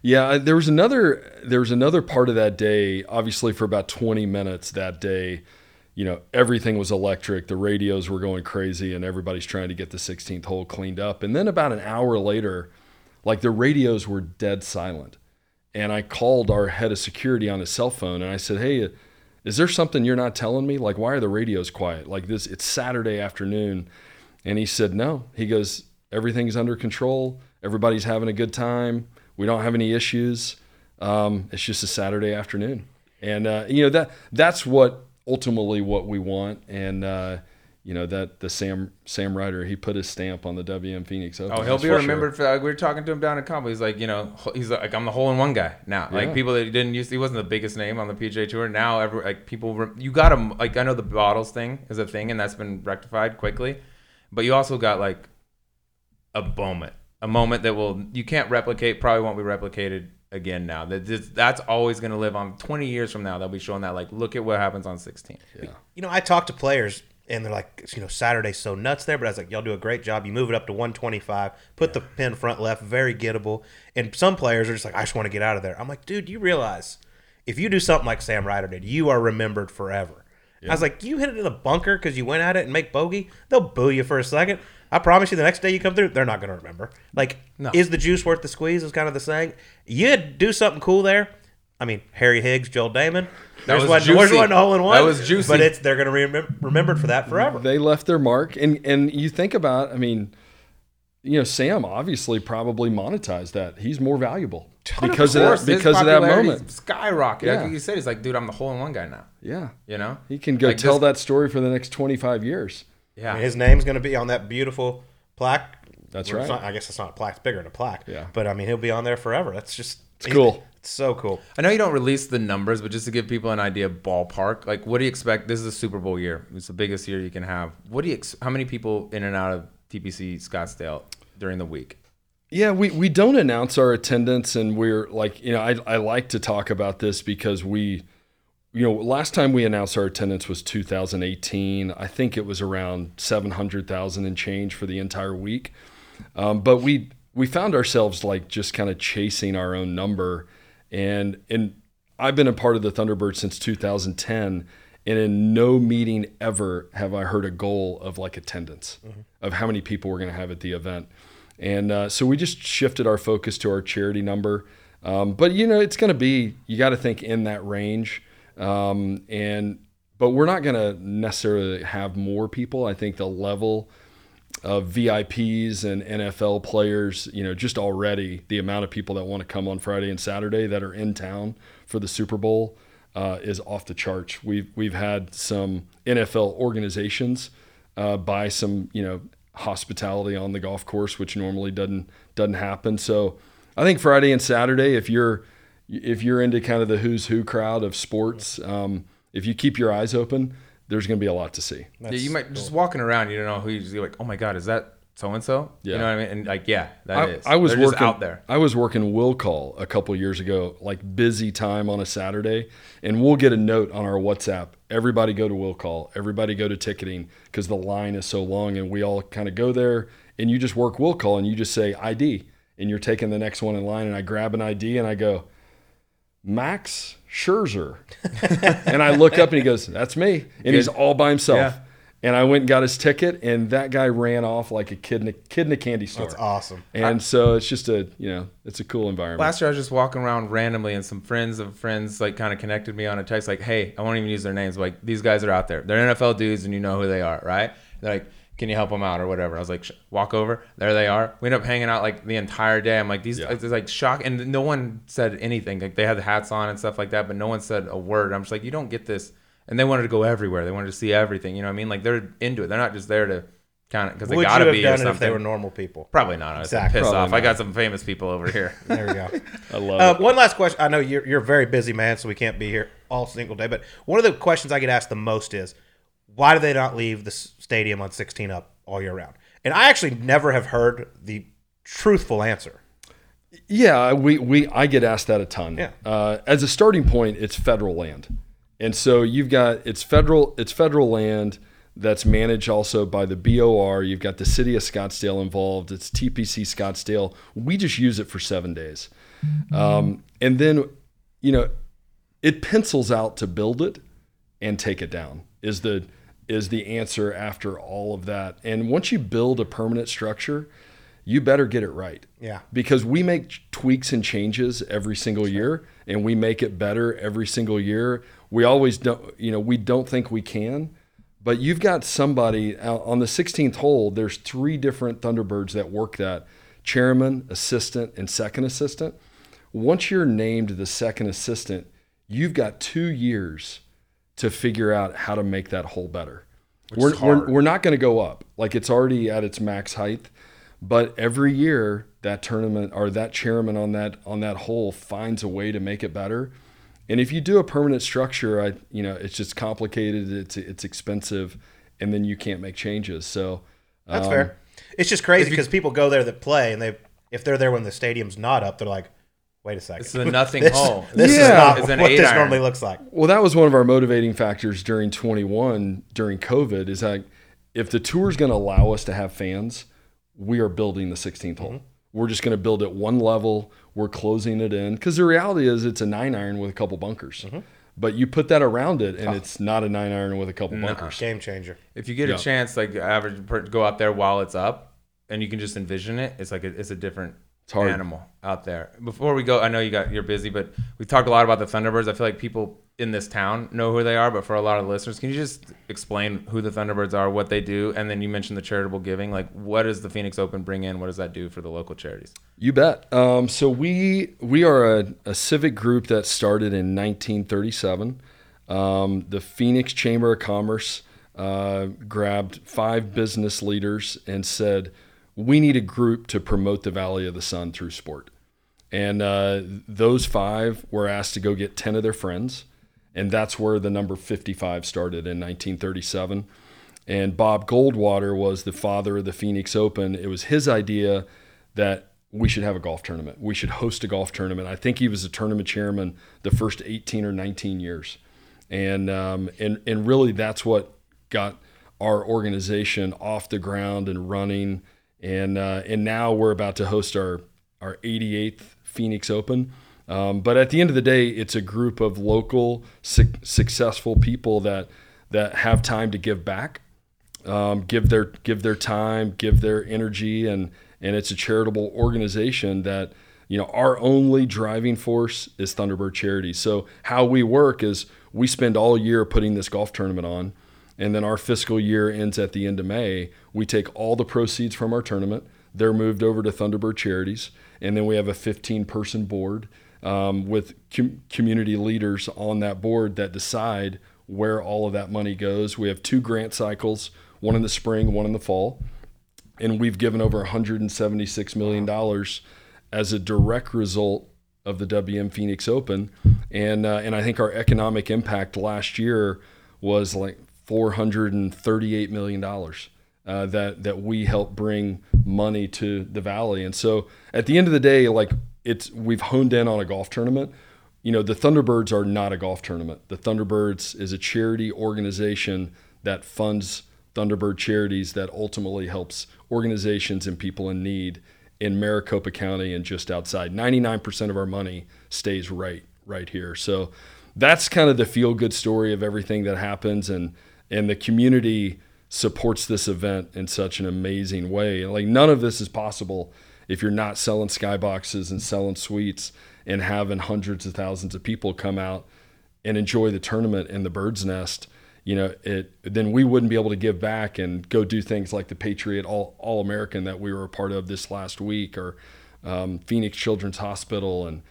Yeah, uh, there was another there was another part of that day. Obviously, for about twenty minutes that day, you know, everything was electric. The radios were going crazy, and everybody's trying to get the 16th hole cleaned up. And then about an hour later, like the radios were dead silent. And I called our head of security on his cell phone, and I said, "Hey, is there something you're not telling me? Like, why are the radios quiet? Like this, it's Saturday afternoon." And he said, "No." He goes, "Everything's under control. Everybody's having a good time. We don't have any issues. Um, it's just a Saturday afternoon." And uh, you know that that's what ultimately what we want. And uh, you know that the Sam Sam Ryder he put his stamp on the WM Phoenix Open. Oh, he'll be for remembered for that. We were talking to him down at Combo. He's like, you know, he's like, I'm the hole in one guy now. Yeah. Like people that didn't use, he wasn't the biggest name on the PGA Tour. Now, every like people, you got him. Like I know the bottles thing is a thing, and that's been rectified quickly. But you also got like a moment, a moment that will you can't replicate. Probably won't be replicated again. Now that this- that's always going to live on. 20 years from now, they'll be showing that. Like, look at what happens on 16. Yeah. You know, I talk to players and they're like, you know, Saturday's so nuts there, but I was like, y'all do a great job. You move it up to 125, put the pin front left, very gettable. And some players are just like, I just want to get out of there. I'm like, dude, you realize if you do something like Sam Ryder did, you are remembered forever. I was like, you hit it in the bunker because you went at it and make bogey. They'll boo you for a second. I promise you, the next day you come through, they're not going to remember. Like, No. is the juice worth the squeeze? Is kind of the saying. You do something cool there. I mean, Harry Higgs, Joel Dahmen. There's was one, there's juicy. one hole in one. That was juicy. But it's they're going to be remem- remembered for that forever. They left their mark, and and you think about, I mean, you know, Sam obviously probably monetized that. He's more valuable because of, course, that because of that moment. Skyrocket. Yeah. Like you said, he's like, dude, I'm the hole in one guy now. Yeah, You know? he can go Like, tell just- that story for the next twenty five years. Yeah. I mean, his name's going to be on that beautiful plaque. That's right. not- I guess it's not a plaque; it's bigger than a plaque. Yeah. But I mean, he'll be on there forever. That's just it's cool. It's so cool. I know you don't release the numbers, but just to give people an idea, ballpark. Like, what do you expect? This is a Super Bowl year. It's the biggest year you can have. What do you? Ex- how many people in and out of TPC Scottsdale during the week? Yeah, we, we don't announce our attendance, and we're like, you know, I, I like to talk about this because we, you know, last time we announced our attendance was 2018. I think it was around 700,000 and change for the entire week. Um, but we we found ourselves like just kind of chasing our own number. And and I've been a part of the Thunderbirds since 2010, and in no meeting ever have I heard a goal of like attendance of how many people we're going to have at the event. And uh, so we just shifted our focus to our charity number. Um, but you know, it's going to be you got to think in that range. Um, and but we're not going to necessarily have more people. I think the level of VIPs and NFL players, you know, just already the amount of people that want to come on Friday and Saturday that are in town for the Super Bowl uh, is off the charts. We've we've had some NFL organizations uh, buy some, you know, hospitality on the golf course, which normally doesn't doesn't happen. So I think Friday and Saturday, if you're if you're into kind of the who's who crowd of sports, um, if you keep your eyes open, there's going to be a lot to see. yeah, you might just walking around, you don't know who you're like, oh my god, is that so and so? You know what I mean? And like, yeah, that I, is. I was They're just working out there. I was working will call a couple years ago, like busy time on a Saturday, and we'll get a note on our WhatsApp. Everybody go to will call. Everybody go to ticketing because the line is so long, and we all kind of go there. And you just work will call, and you just say ID, and you're taking the next one in line. And I grab an ID, and I go, Max Scherzer, and I look up, and he goes, "That's me," and he's all by himself. Yeah. And I went and got his ticket, and that guy ran off like a kid in a kid in a candy store. That's awesome. And so it's just a you know it's a cool environment. Last year, I was just walking around randomly, and some friends of friends like kind of connected me on a text, like, "Hey, I won't even use their names. Like, these guys are out there. They're NFL dudes, and you know who they are, right?" They're like, "Can you help them out or whatever?" I was like, "Walk over. There they are." We end up hanging out like the entire day. I'm like, "These Yeah. it's like shock," and no one said anything. Like they had the hats on and stuff like that, but no one said a word. I'm just like, "You don't get this." And they wanted to go everywhere. They wanted to see everything. You know what I mean? Like they're into it. They're not just there to kind of because they gotta be or done it something. if they were normal people? Probably not. I was Exactly. pissed Probably off. I got some famous people over here. There we go. I love Uh, it. one last question. I know you're you're a very busy man, so we can't be here all single day. But one of the questions I get asked the most is, why do they not leave the s- stadium on 16 up all year round? And I actually never have heard the truthful answer. Yeah, we, we I get asked that a ton. Yeah. Uh, as a starting point, it's federal land, and so you've got it's federal it's federal land that's managed also by the BOR. You've got the city of Scottsdale involved. It's TPC Scottsdale. We just use it for seven days, um, and then you know it pencils out to build it and take it down is the is the answer after all of that. And once you build a permanent structure, you better get it right Yeah. because we make tweaks and changes every single year and we make it better every single year we always don't you know we don't think we can but you've got somebody on the 16th hole there's three different thunderbirds that work that chairman assistant and second assistant once you're named the second assistant you've got two years to figure out how to make that hole better. We're, we're, we're not going to go up. Like it's already at its max height but every year that tournament or that chairman on that on that hole finds a way to make it better. And if you do a permanent structure i you know it's just complicated it's it's expensive and then you can't make changes. So That's um, fair. It's just crazy because people go there that play, and they if they're there when the stadium's not up, they're like, wait a second. It's a nothing this, hole. This is not It's what an eight this iron. normally looks like. Well, that was one of our motivating factors during 21 during COVID is that if the tour is going to allow us to have fans, we are building the 16th hole. Mm-hmm. We're just going to build it one level. We're closing it in because the reality is it's a nine iron with a couple bunkers. Mm-hmm. But you put that around it, and it's not a nine iron with a couple bunkers. Game changer. If you get Yeah. a chance, like average, go out there while it's up, and you can just envision it. It's like a, it's a different hard. Animal out there. Before we go, I know you got you're busy, but we talked a lot about the Thunderbirds. I feel like people in this town know who they are, but for a lot of the listeners, can you just explain who the Thunderbirds are, what they do, and then you mentioned the charitable giving. Like, what does the Phoenix Open bring in? What does that do for the local charities? You bet. Um, so we we are a, a civic group that started in 1937. Um, the Phoenix Chamber of Commerce uh, grabbed five business leaders and said, "We need a group to promote the Valley of the Sun through sport." And uh, those five were asked to go get 10 of their friends. And that's where the number 55 started in 1937. And Bob Goldwater was the father of the Phoenix Open. It was his idea that we should have a golf tournament. We should host a golf tournament. I think he was the tournament chairman the first 18 or 19 years. And, um, and, and really, that's what got our organization off the ground and running and uh, and now we're about to host our our 88th Phoenix Open. Um, but at the end of the day, it's a group of local su- successful people that that have time to give back, um, give their give their time, give their energy, and and it's a charitable organization that you know our only driving force is Thunderbird Charity. So how we work is we spend all year putting this golf tournament on, and then our fiscal year ends at the end of May. We take all the proceeds from our tournament, they're moved over to Thunderbird Charities, and then we have a 15 person board um, with com- community leaders on that board that decide where all of that money goes. We have two grant cycles, one in the spring, one in the fall, and we've given over 176 million dollars as a direct result of the WM Phoenix Open, and uh, and I think our economic impact last year was like 438 million dollars. Uh, that that we help bring money to the valley, and so at the end of the day, like it's we've honed in on a golf tournament. You know, the Thunderbirds are not a golf tournament. The Thunderbirds is a charity organization that funds Thunderbird charities that ultimately helps organizations and people in need in Maricopa County and just outside. 99% of our money stays right right here. So that's kind of the feel good story of everything that happens and and the community supports this event in such an amazing way. Like none of this is possible if you're not selling skyboxes and selling suites and having hundreds of thousands of people come out and enjoy the tournament in the bird's nest. You know it then we wouldn't be able to give back and go do things like the patriot all, all american that we were a part of this last week or um, phoenix children's hospital and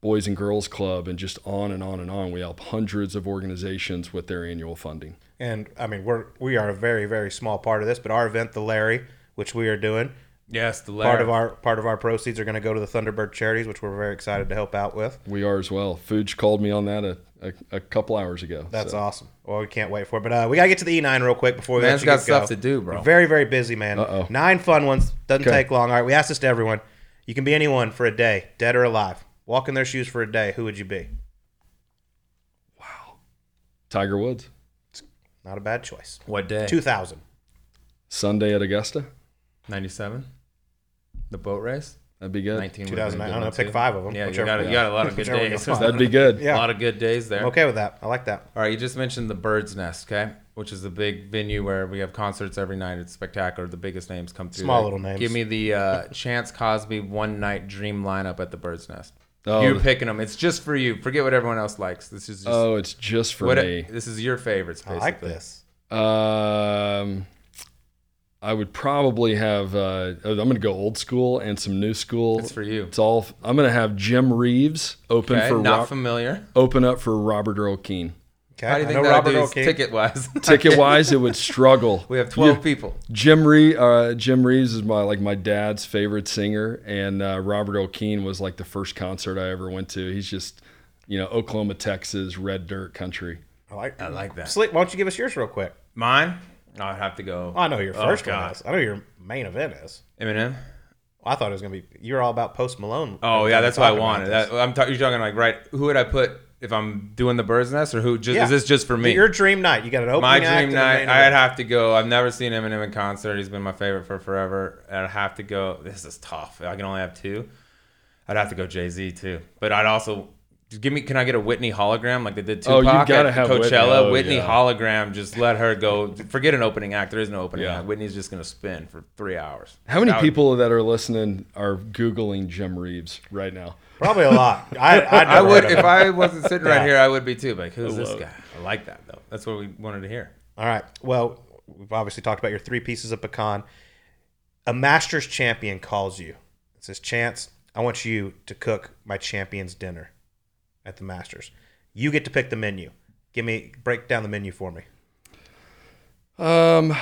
boys and girls club and just on and on and on. We help hundreds of organizations with their annual funding And I mean, we're we are a very very small part of this, but our event, the Larry, which we are doing, Yes, the part of our part of our proceeds are going to go to the Thunderbird charities, which we're very excited to help out with. we are as well Fuge called me on that a, a, a couple hours ago That's so. awesome. Well, we can't wait for it. But uh, we got to get to the E9 real quick before we Man's let you got stuff go. to do, bro. We're very, very busy, man. Uh-oh. Nine fun ones. Doesn't Okay. take long. All right, we asked this to everyone. You can be anyone for a day, dead or alive. Walk in their shoes for a day. Who would you be? Wow, Tiger woods Not a bad choice. what day? 2000. sunday at augusta 97. The boat race. that'd be good 19. would've been a 2009. good I don't know. one, Pick too. five of them. Yeah, you whichever got, one. you got a lot of good Whichever one days. want. that'd be good Yeah. A lot of good days there. I'm okay with that. I like that. All right, you just mentioned the Bird's Nest, okay? Which is a big venue where we have concerts every night. It's spectacular. The biggest names come through. Small there. little names. Give me the uh, Chance Cosby one night dream lineup at the Bird's Nest. Oh. You're picking them. It's just for you. Forget what everyone else likes. This is just oh it's just for what me this is your favorites. I like this. Um, I would probably have. Uh, I'm going to go old school and some new school. It's for you. It's all. I'm going to have Jim Reeves open Okay, for not Rob- familiar. open up for Robert Earl Keen. Okay. How do you I think know that Robert do ticket wise? Ticket wise, it would struggle. we have 12 You- people. Jim Reeves, uh, Jim Reeves is my like my dad's favorite singer, and uh, Robert Earl Keen was like the first concert I ever went to. He's just, you know, Oklahoma, Texas, red dirt country. I like, I like that. Slick, why don't you give us yours real quick? Mine? I'd have to go. I know your Oh, first one God. is. I know your main event is. Eminem. I thought it was gonna be. You're all about Post Malone. Oh yeah, that's what I wanted. That, I'm ta- you're talking like right. Who would I put if I'm doing the Bird's Nest, or who? Just Yeah. is this just for me? Your dream night. You got an opening my dream and night. I'd event. have to go. I've never seen Eminem in concert. He's been my favorite for forever. I'd have to go. This is tough. I can only have two. I'd have to go Jay Z too. But I'd also just give me. Can I get a Whitney hologram like they did Oh, you gotta at have Whitney. Coachella? Oh, Whitney yeah. hologram. Just let her go. Forget an opening act. There is no opening Yeah. act. Whitney's just gonna spin for three hours. How many That would- people that are listening are googling Jim Reeves right now? Probably a lot. I, I'd I would heard of if it. I wasn't sitting Yeah. right here. I would be too. Like, who's this guy? I like that though. That's what we wanted to hear. All right. Well, we've obviously talked about your three pieces of pecan. A Masters champion calls you. It says, Chance, I want you to cook my champion's dinner at the Masters. You get to pick the menu. Give me break down the menu for me. Um,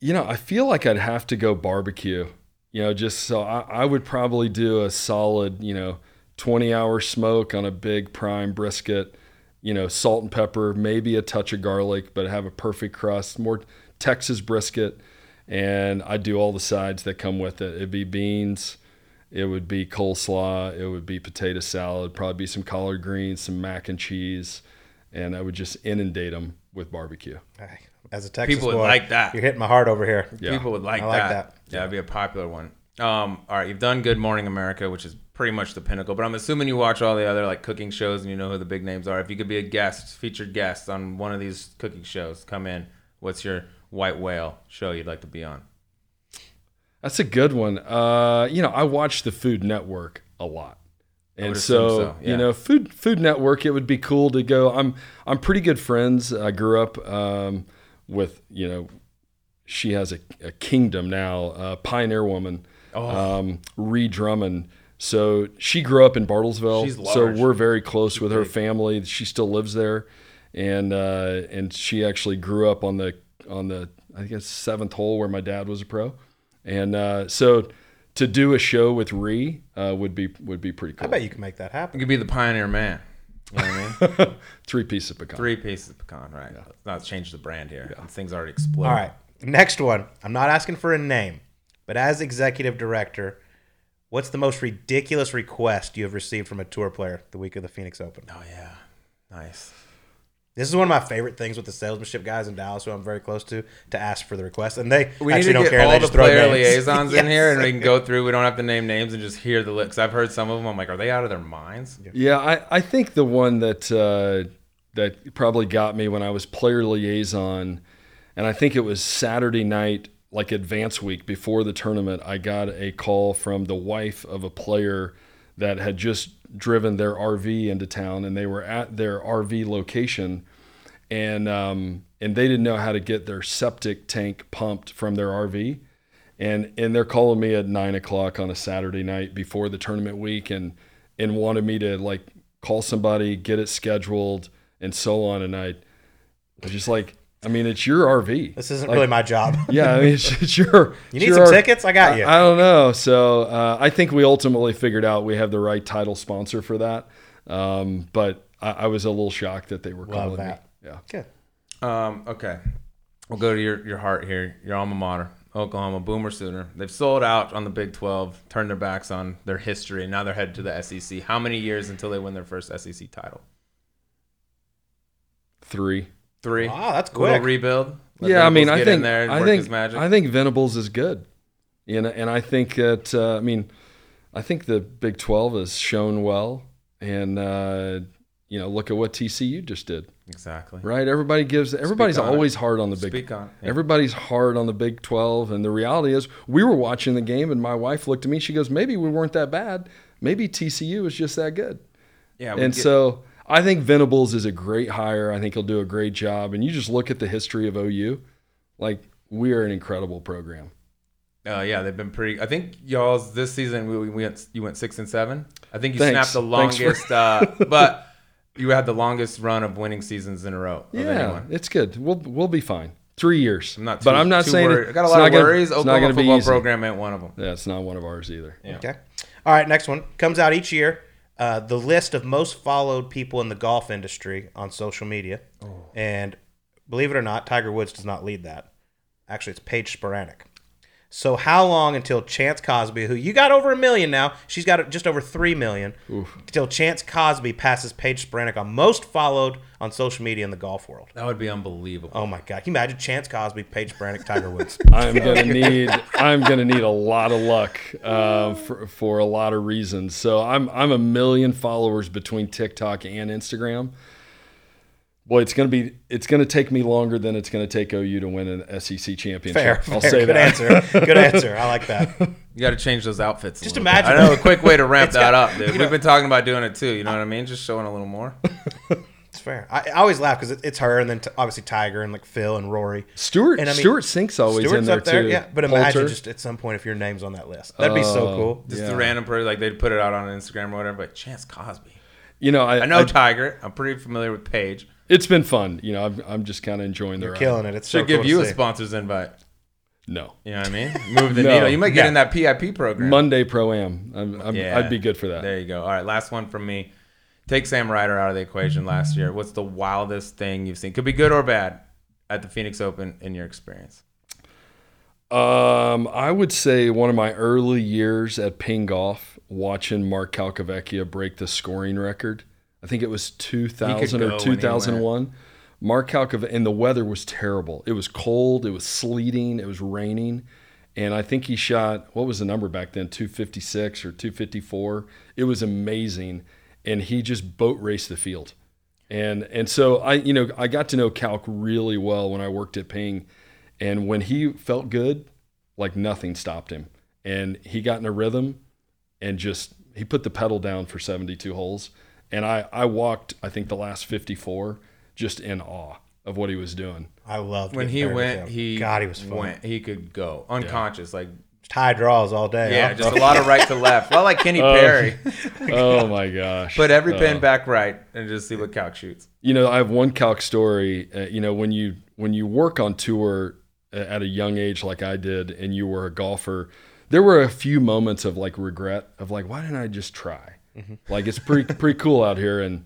you know, I feel like I'd have to go barbecue. You know, just so I, I would probably do a solid, you know, 20 hour smoke on a big prime brisket, you know, salt and pepper, maybe a touch of garlic, but have a perfect crust, more Texas brisket. And I'd do all the sides that come with it. It'd be beans, it would be coleslaw, it would be potato salad, probably be some collard greens, some mac and cheese, and I would just inundate them with barbecue. Hey, As a Texas People would boy, like that. You're hitting my heart over here. Yeah. People would like, I like that. that. Yeah, it'd be a popular one. Um, all right, you've done Good Morning America, which is pretty much the pinnacle. But I'm assuming you watch all the other like cooking shows and you know who the big names are. If you could be a guest, featured guest on one of these cooking shows, come in. What's your white whale show you'd like to be on? That's a good one. Uh, you know, I watch the Food Network a lot. And so, so, yeah. you know, Food Food Network, it would be cool to go. I'm I'm pretty good friends. I grew up um, with, you know, she has a, a kingdom now, uh, pioneer woman, Oh. um, Ree Drummond. So she grew up in Bartlesville. She's so we're very close with her family. She still lives there, and uh, and she actually grew up on the on the I guess seventh hole where my dad was a pro, and uh, so to do a show with Ree uh, would be would be pretty cool. I bet you can make that happen. You happen. could be the pioneer man. You know what I mean? Three pieces of pecan. Three pieces of pecan, right? Let's not change the brand here. Things already exploded. All right. Next one. I'm not asking for a name, but as executive director, what's the most ridiculous request you have received from a tour player the week of the Phoenix Open? Oh yeah, nice. This is one of my favorite things with the salesmanship guys in Dallas, who I'm very close to, to ask for the request, and they We need actually to don't get care. all they the just throw player names. liaisons in here, and we can go through. We don't have to name names and just hear the lips. I've heard some of them. I'm like, are they out of their minds? Yeah, I, I think the one that uh, that probably got me when I was player liaison, and I think it was Saturday night, like advance week before the tournament, I got a call from the wife of a player that had just driven their RV into town, and they were at their RV location, and um, and they didn't know how to get their septic tank pumped from their RV and and they're calling me at nine o'clock on a Saturday night before the tournament week, and and wanted me to like call somebody, get it scheduled, and so on. And I was just like, I mean, it's your RV. This isn't Like, really my job. Yeah, I mean, it's, it's your. You it's need your some R- tickets? I got you. I, I don't know. So uh, I think we ultimately figured out we have the right title sponsor for that. Um, but I, I was a little shocked that they were Love calling that. me. Yeah. Good. Um, okay, we'll go to your your heart here. Your alma mater, Oklahoma Boomer Sooner. They've sold out on the Big 12, turned their backs on their history, and now they're headed to the SEC. How many years until they win their first SEC title? Three. Three. Wow, that's A little quick. rebuild. Let yeah, I mean, I think there I think his magic. I think Venables is good, you know, and I think that uh, I mean, I think the Big Twelve has shown well, and uh, you know, look at what TCU just did, exactly. right? Everybody gives everybody's on it. always hard on the Big. Speak on. Yeah. Everybody's hard on the Big 12, and the reality is, we were watching the game, and my wife looked at me. She goes, "Maybe we weren't that bad. Maybe TCU is just that good." Yeah, and get- so I think Venables is a great hire. I think he'll do a great job. And you just look at the history of OU, like we are an incredible program. Uh, yeah, they've been pretty. I think y'all's this season we, we went you went six and seven. I think you Thanks. snapped the Thanks for- longest, uh, but you had the longest run of winning seasons in a row. Yeah, anyone. it's good. We'll we'll be fine. Three years. I'm not. Too, but I'm not too saying worried. it, I got a it's lot not of gonna- worries. Oklahoma going be football easy. program ain't one of them. Yeah, it's not one of ours either. Yeah. Okay. All right, next one comes out each year. Uh, the list of most followed people in the golf industry on social media, and believe it or not, Tiger Woods does not lead that. Actually, it's Paige Spiranac. So how long until Chance Cosby, who you got over a million now, she's got just over three million, until Chance Cosby passes Paige Spiranac on most followed on social media in the golf world? That would be unbelievable. Oh my God! Can you imagine Chance Cosby, Paige Spiranac, Tiger Woods? I'm gonna need I'm gonna need a lot of luck uh, for for a lot of reasons. So I'm I'm a million followers between TikTok and Instagram. Boy, it's gonna be it's gonna take me longer than it's gonna take OU to win an SEC championship. Fair, I'll fair. say Good that. Good answer. Good answer. I like that. You got to change those outfits. a Just little bit. imagine- I know a quick way to ramp that got- up, dude. We've know- been talking about doing it too. You know what I mean? Just showing a little more. It's fair. I, I always laugh because it, it's her, and then t- obviously Tiger, and like Phil and Rory. Stewart And I mean, Stewart Cink's always Stewart's in there up there, too. yeah. But imagine Poulter. just at some point if your name's on that list, that'd be so Oh. cool. Just Yeah. the random person, like they'd put it out on Instagram or whatever. But Chance Cosby. you know I, I know I- Tiger. I'm pretty familiar with Paige. It's been fun. You know I'm, I'm just kind of enjoying the You're ride. killing it. It's so Should give cool to you a see. sponsor's invite. No. You know what I mean? Move the No. needle. You might get Yeah. in that PIP program. Monday pro am. I'm, I'm, Yeah. I'd be good for that. There you go. All right, last one from me. Take Sam Ryder out of the equation last year. What's the wildest thing you've seen? Could be good or bad at the Phoenix Open in your experience. Um, I would say one of my early years at Ping Golf, watching Mark Calcavecchia break the scoring record I think it was 2000 or when he 2001. Mark Calcavecchia, and the weather was terrible. It was cold, it was sleeting, it was raining. And I think he shot, what was the number back then? 256 or 254. It was amazing. And he just boat raced the field. And and so I, you know, I got to know Calc really well when I worked at Ping. And when he felt good, like nothing stopped him. And he got in a rhythm and just he put the pedal down for 72 holes. And I, I walked, I think the last 54 just in awe of what he was doing. I loved When he went, he God, he was fun. went. He could go unconscious, like tie draws all day. yeah, huh? just a lot of right to left. Well, like Kenny Perry, Oh my gosh. put every Uh, pin back right and just see what Calc shoots. you know, I have one calc story. Uh, you know, when you when you work on tour uh, at a young age like I did, and you were a golfer, there were a few moments of like regret of like, why didn't I just try? Like it's pretty pretty cool out here. And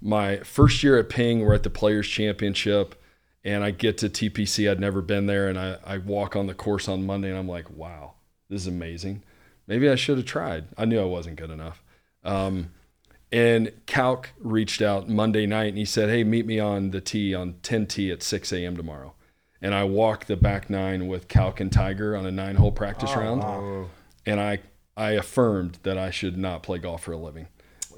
my first year at Ping, we're at the Players Championship, and I get to TPC. I'd never been there, and I I walk on the course on Monday, and I'm like, wow, this is amazing. Maybe I should have tried. I knew I wasn't good enough. Um, and Calc reached out Monday night and he said, Hey, meet me on the tee on 10T at 6 a.m. tomorrow. And I walked the back nine with Calc and Tiger on a nine hole practice round. And I, I affirmed that I should not play golf for a living.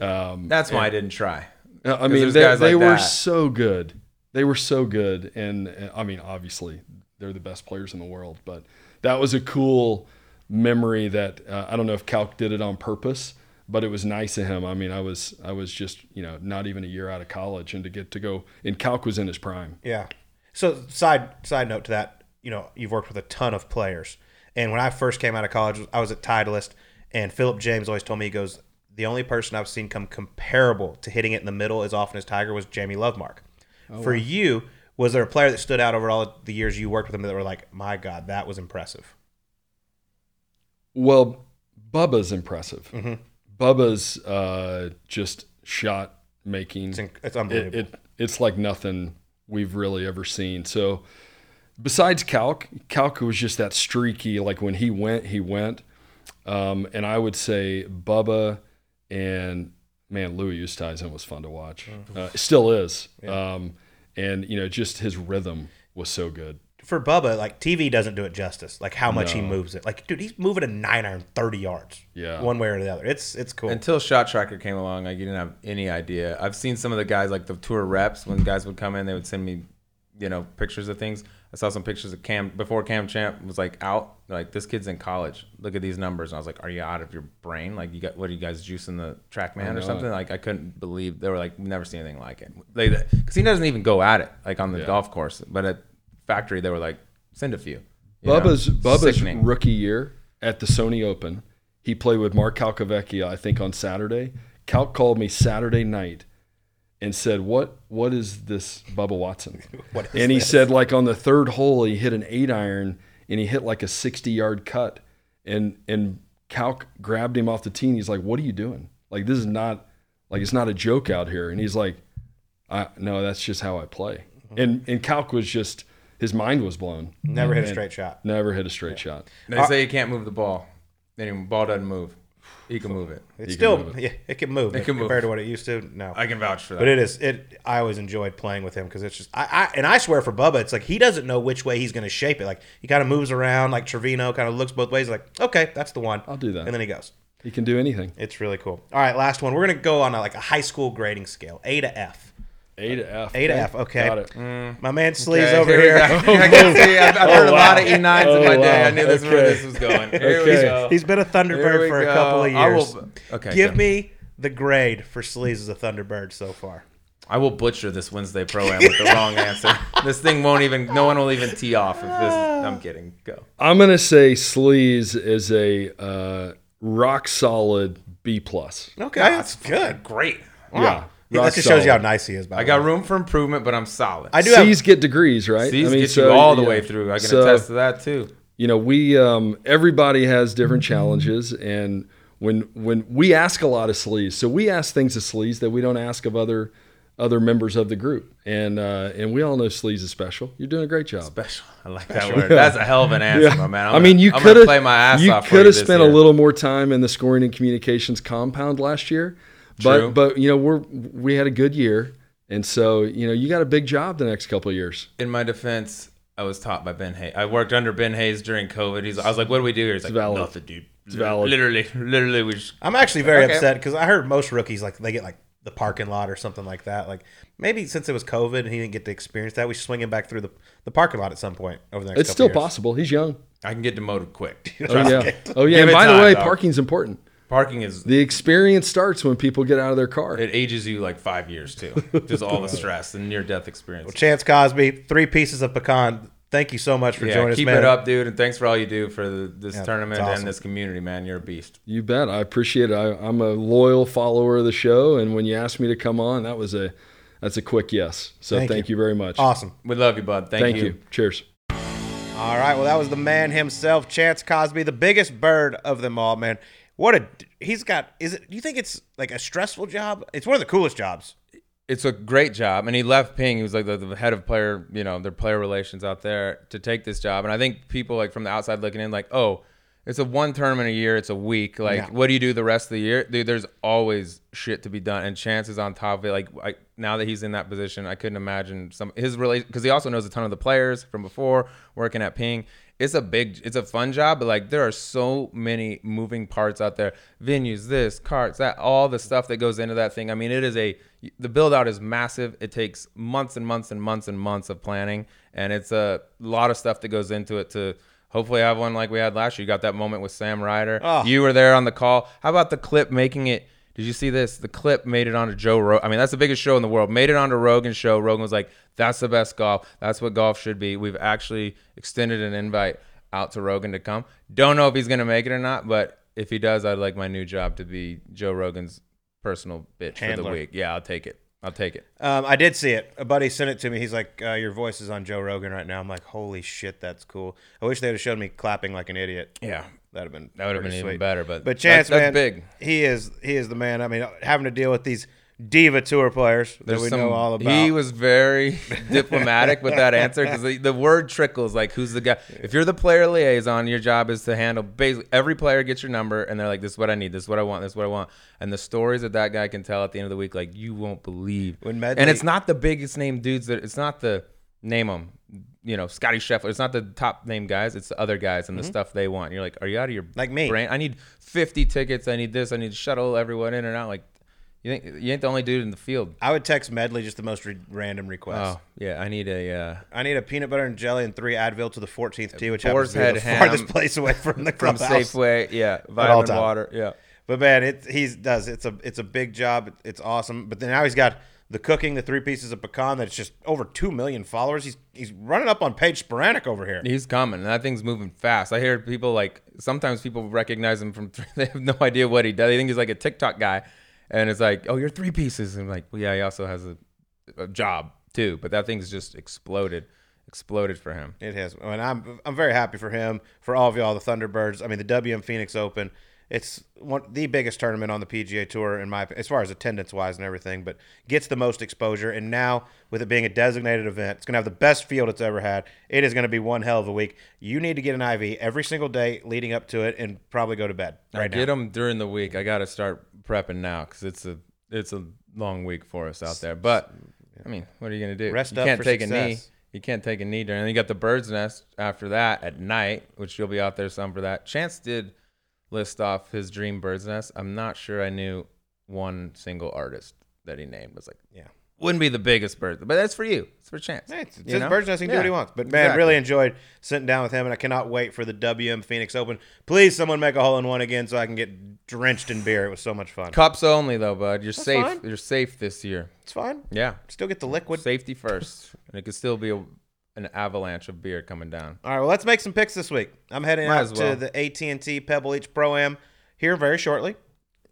Um, That's why I didn't try. I mean, they, guys they like were that. so good. They were so good. And uh, I mean, obviously, they're the best players in the world. But that was a cool memory that uh, I don't know if Calc did it on purpose, but it was nice of him. I mean, I was I was just you know not even a year out of college, and to get to go and Calc was in his prime. Yeah. So side side note to that, you know, you've worked with a ton of players, and when I first came out of college, I was at Titleist, and Philip James always told me he goes, the only person I've seen come comparable to hitting it in the middle as often as Tiger was Jamie Lovemark. For you, was there a player that stood out over all the years you worked with him that were like, my God, that was impressive? Well, Bubba's impressive. Mm-hmm. Bubba's uh, just shot making. It's, in, it's it, unbelievable. it it's like nothing we've really ever seen. So besides Calc, Calc was just that streaky. Like when he went, he went. Um, and I would say Bubba and man, Louis Oosthuizen was fun to watch. Mm-hmm. Uh, still is. Um, and you know, just his rhythm was so good. for Bubba, like TV doesn't do it justice. Like how much he moves it. Like, dude, he's moving a nine iron thirty yards. Yeah. One way or the other. It's it's cool. Until Shot Tracker came along, like you didn't have any idea. I've seen some of the guys, like the tour reps, when guys would come in, they would send me, you know, pictures of things. I saw some pictures of Cam before Cam Champ was like out. Like this kid's in college. Look at these numbers. And I was like, Are you out of your brain? Like you got what are you guys juicing the TrackMan or something? Like I couldn't believe they were like never seen anything like it. Like because he doesn't even go at it like on the Yeah. golf course, but at factory they were like send a few. you know? Bubba's Bubba's Sickening. rookie year at the Sony Open, he played with Mark Calcavecchia, I think, on Saturday. Calc called me Saturday night and said, "What what is this Bubba Watson?" What is and he this? said, like on the third hole, he hit an eight iron and he hit like a sixty yard cut, and and Calc grabbed him off the tee and he's like, "What are you doing? Like this is not like it's not a joke out here." And he's like, I, "No, that's just how I play." Mm-hmm. And and Calc was just his mind was blown. Never hit a straight shot. Never hit a straight shot. They uh, say you can't move the ball. Then ball doesn't move. You can move it. It's You can still move yeah, it can move. It can move. compared to what it used to. No, I can vouch for that. but it is it. I always enjoyed playing with him because it's just I, I and I swear for Bubba, it's like he doesn't know which way he's going to shape it. Like he kind of moves around, like Trevino kind of looks both ways. Like okay, that's the one. I'll do that. and then he goes. He can do anything. It's really cool. All right, last one. We're gonna go on a, like a high school grading scale, A to F. A to F. A to F. Okay. Got it. My man Sleeves Okay, over we here. go. I can see. I've, I've heard a lot of. E9s Oh, in my day. wow. I knew this where this was going. Here we Okay. go. He's been a Thunderbird we for a couple of I years. will- okay, Give go. me the grade for Sleeves as a Thunderbird so far. I will butcher this Wednesday pro am with the wrong answer. This thing won't even. No one will even tee off if this. I'm kidding. Go. I'm gonna say Sleaze is a uh, rock solid B plus. Okay, that's good. Great. Yeah, Yeah, rock that just shows you how nice he is. By I the got way. room for improvement, but I'm solid. I do have. Get degrees, right? These I mean, get so, you all the yeah. way through. I can So, attest to that too. You know, we um, everybody has different challenges, and when when we ask a lot of sleaze, so we ask things of sleaze that we don't ask of other other members of the group, and uh, and we all know sleaze is special. You're doing a great job. Special. I like that word. That's a hell of an answer, my man. I'm I mean, gonna- you could have play my ass you off. for could have this spent a little more time in the scoring and communications compound last year, But True. but you know we're we had a good year, and so you know you got a big job the next couple of years. In my defense, I was taught by Ben Hayes. I worked under Ben Hayes during COVID. He's, I was like, "What do we do here?" He's like, valid. "Nothing, dude. It's valid. Literally, literally, we just I'm actually very Okay. upset because I heard most rookies like they get like the parking lot or something like that. Like maybe since it was COVID and he didn't get to experience that, we should swing him back through the, the parking lot at some point over the next. It's still years. possible. He's young. I can get demoted quick. Oh yeah. Oh yeah. And it by the way, dog. parking's important. Parking is The experience starts when people get out of their car. it ages you like five years too. Just all the stress and near death experience. Well, Chance Cosby, three pieces of pecan. Thank you so much for yeah, joining keep us, man. it up, dude, and thanks for all you do for the, this Yeah, tournament awesome. and this community, man. You're a beast. You bet. I appreciate it. I, I'm a loyal follower of the show, and when you asked me to come on, that was a that's a quick yes. So Thank thank, you. you. very much. Awesome. We love you, bud. Thank, Thank you. you. Cheers. All right. Well, that was the man himself, Chance Cosby, the biggest bird of them all, man. What a he's got. Is it? Do you think it's like a stressful job? It's one of the coolest jobs. It's a great job, and he left Ping. He was like the, the head of player, you know, their player relations out there to take this job. And I think people like from the outside looking in, like, oh, it's a one tournament a year, it's a week. Like, Yeah. what do you do the rest of the year? Dude, there's always shit to be done, and chances on top of it. Like, I, now that he's in that position, I couldn't imagine some his relation because he also knows a ton of the players from before working at Ping. It's a big, it's a fun job, but like there are so many moving parts out there. Venues, this, carts, that, all the stuff that goes into that thing. I mean, it is a the build out is massive. It takes months and months and months and months of planning, and it's a lot of stuff that goes into it to hopefully have one like we had last year. You got that moment with Sam Ryder. Oh. You were there on the call. How about the clip making it? Did you see this? The clip made it onto Joe Rogan. I mean, that's the biggest show in the world. Made it onto Rogan's show. Rogan was like, "That's the best golf. That's what golf should be." We've actually extended an invite out to Rogan to come. Don't know if he's gonna make it or not, but if he does, I'd like my new job to be Joe Rogan's personal bitch for the week. Yeah, I'll take it. I'll take it. Um, I did see it. A buddy sent it to me. He's like, uh, "Your voice is on Joe Rogan right now." I'm like, "Holy shit, that's cool." I wish they would have showed me clapping like an idiot. Yeah, That'd have been that would have been pretty even better. But But Chance, that's, man, that's big. He is he is the man. I mean, having to deal with these diva tour players that we some- know all about. He was very diplomatic with that answer because the, the word trickles like who's the guy. If you're the player liaison, your job is to handle basically every player gets your number and they're like, "This is what I need. This is what I want. This is what I want." And the stories that that guy can tell at the end of the week, like you won't believe. When Medley- and it's not the biggest name dudes that it's not the name them. You know, Scotty Scheffler. It's not the top name guys. It's the other guys and the stuff they want. You're like, are you out of your Mm-hmm. Like me. brain? I need 50 tickets. I need this. I need to shuttle everyone in and out. Like, you think you ain't the only dude in the field. I would text Medley just the most re- random request. Oh yeah, I need a. Uh, I need a peanut butter and jelly and three Advil to the 14th tee, which happens to be the farthest place away from the clubhouse. from. Safeway. Yeah, vitamin water. Yeah. But man, it he's does it's a it's a big job. It's awesome. But then now he's got the cooking, the three pieces of pecan. That's just over two million followers. He's he's running up on Paige Spiranac over here. He's coming, and that thing's moving fast. I hear people like sometimes people recognize him from. They have no idea what he does. They think he's like a TikTok guy, and it's like, oh, you're three pieces. And I'm like, well, yeah, he also has a, a job too. But that thing's just exploded, exploded for him. It has, and I'm I'm very happy for him, for all of y'all, the Thunderbirds. I mean, the WM Phoenix Open. It's one the biggest tournament on the PGA Tour in my as far as attendance wise and everything, but gets the most exposure. And now with it being a designated event, it's going to have the best field it's ever had. It is going to be one hell of a week. You need to get an IV every single day leading up to it, and probably go to bed I right now. get them during the week. I got to start prepping now because it's a it's a long week for us out there. But I mean, what are you gonna do? Rest you up can't take a knee. You can't take a knee during. And you got the bird's nest after that at night, which you'll be out there some for that. Chance did list off his dream bird's nest. I'm not sure I knew one single artist that he named. was like, Yeah. wouldn't be the biggest bird, but that's for you. It's for Chance. Hey, It's, it's his know? bird's nest. He can do what he wants. But man, Exactly. really enjoyed sitting down with him, and I cannot wait for the WM Phoenix Open. Please, someone make a hole in one again so I can get drenched in beer. It was so much fun. Cups only though, bud. You're safe. fine. You're safe this year. It's fine. Yeah. Still get the liquid. Safety first, and it could still be a, an avalanche of beer coming down. All right, well, let's make some picks this week. I'm heading Might out well. to the AT&T Pebble Beach Pro Am here very shortly.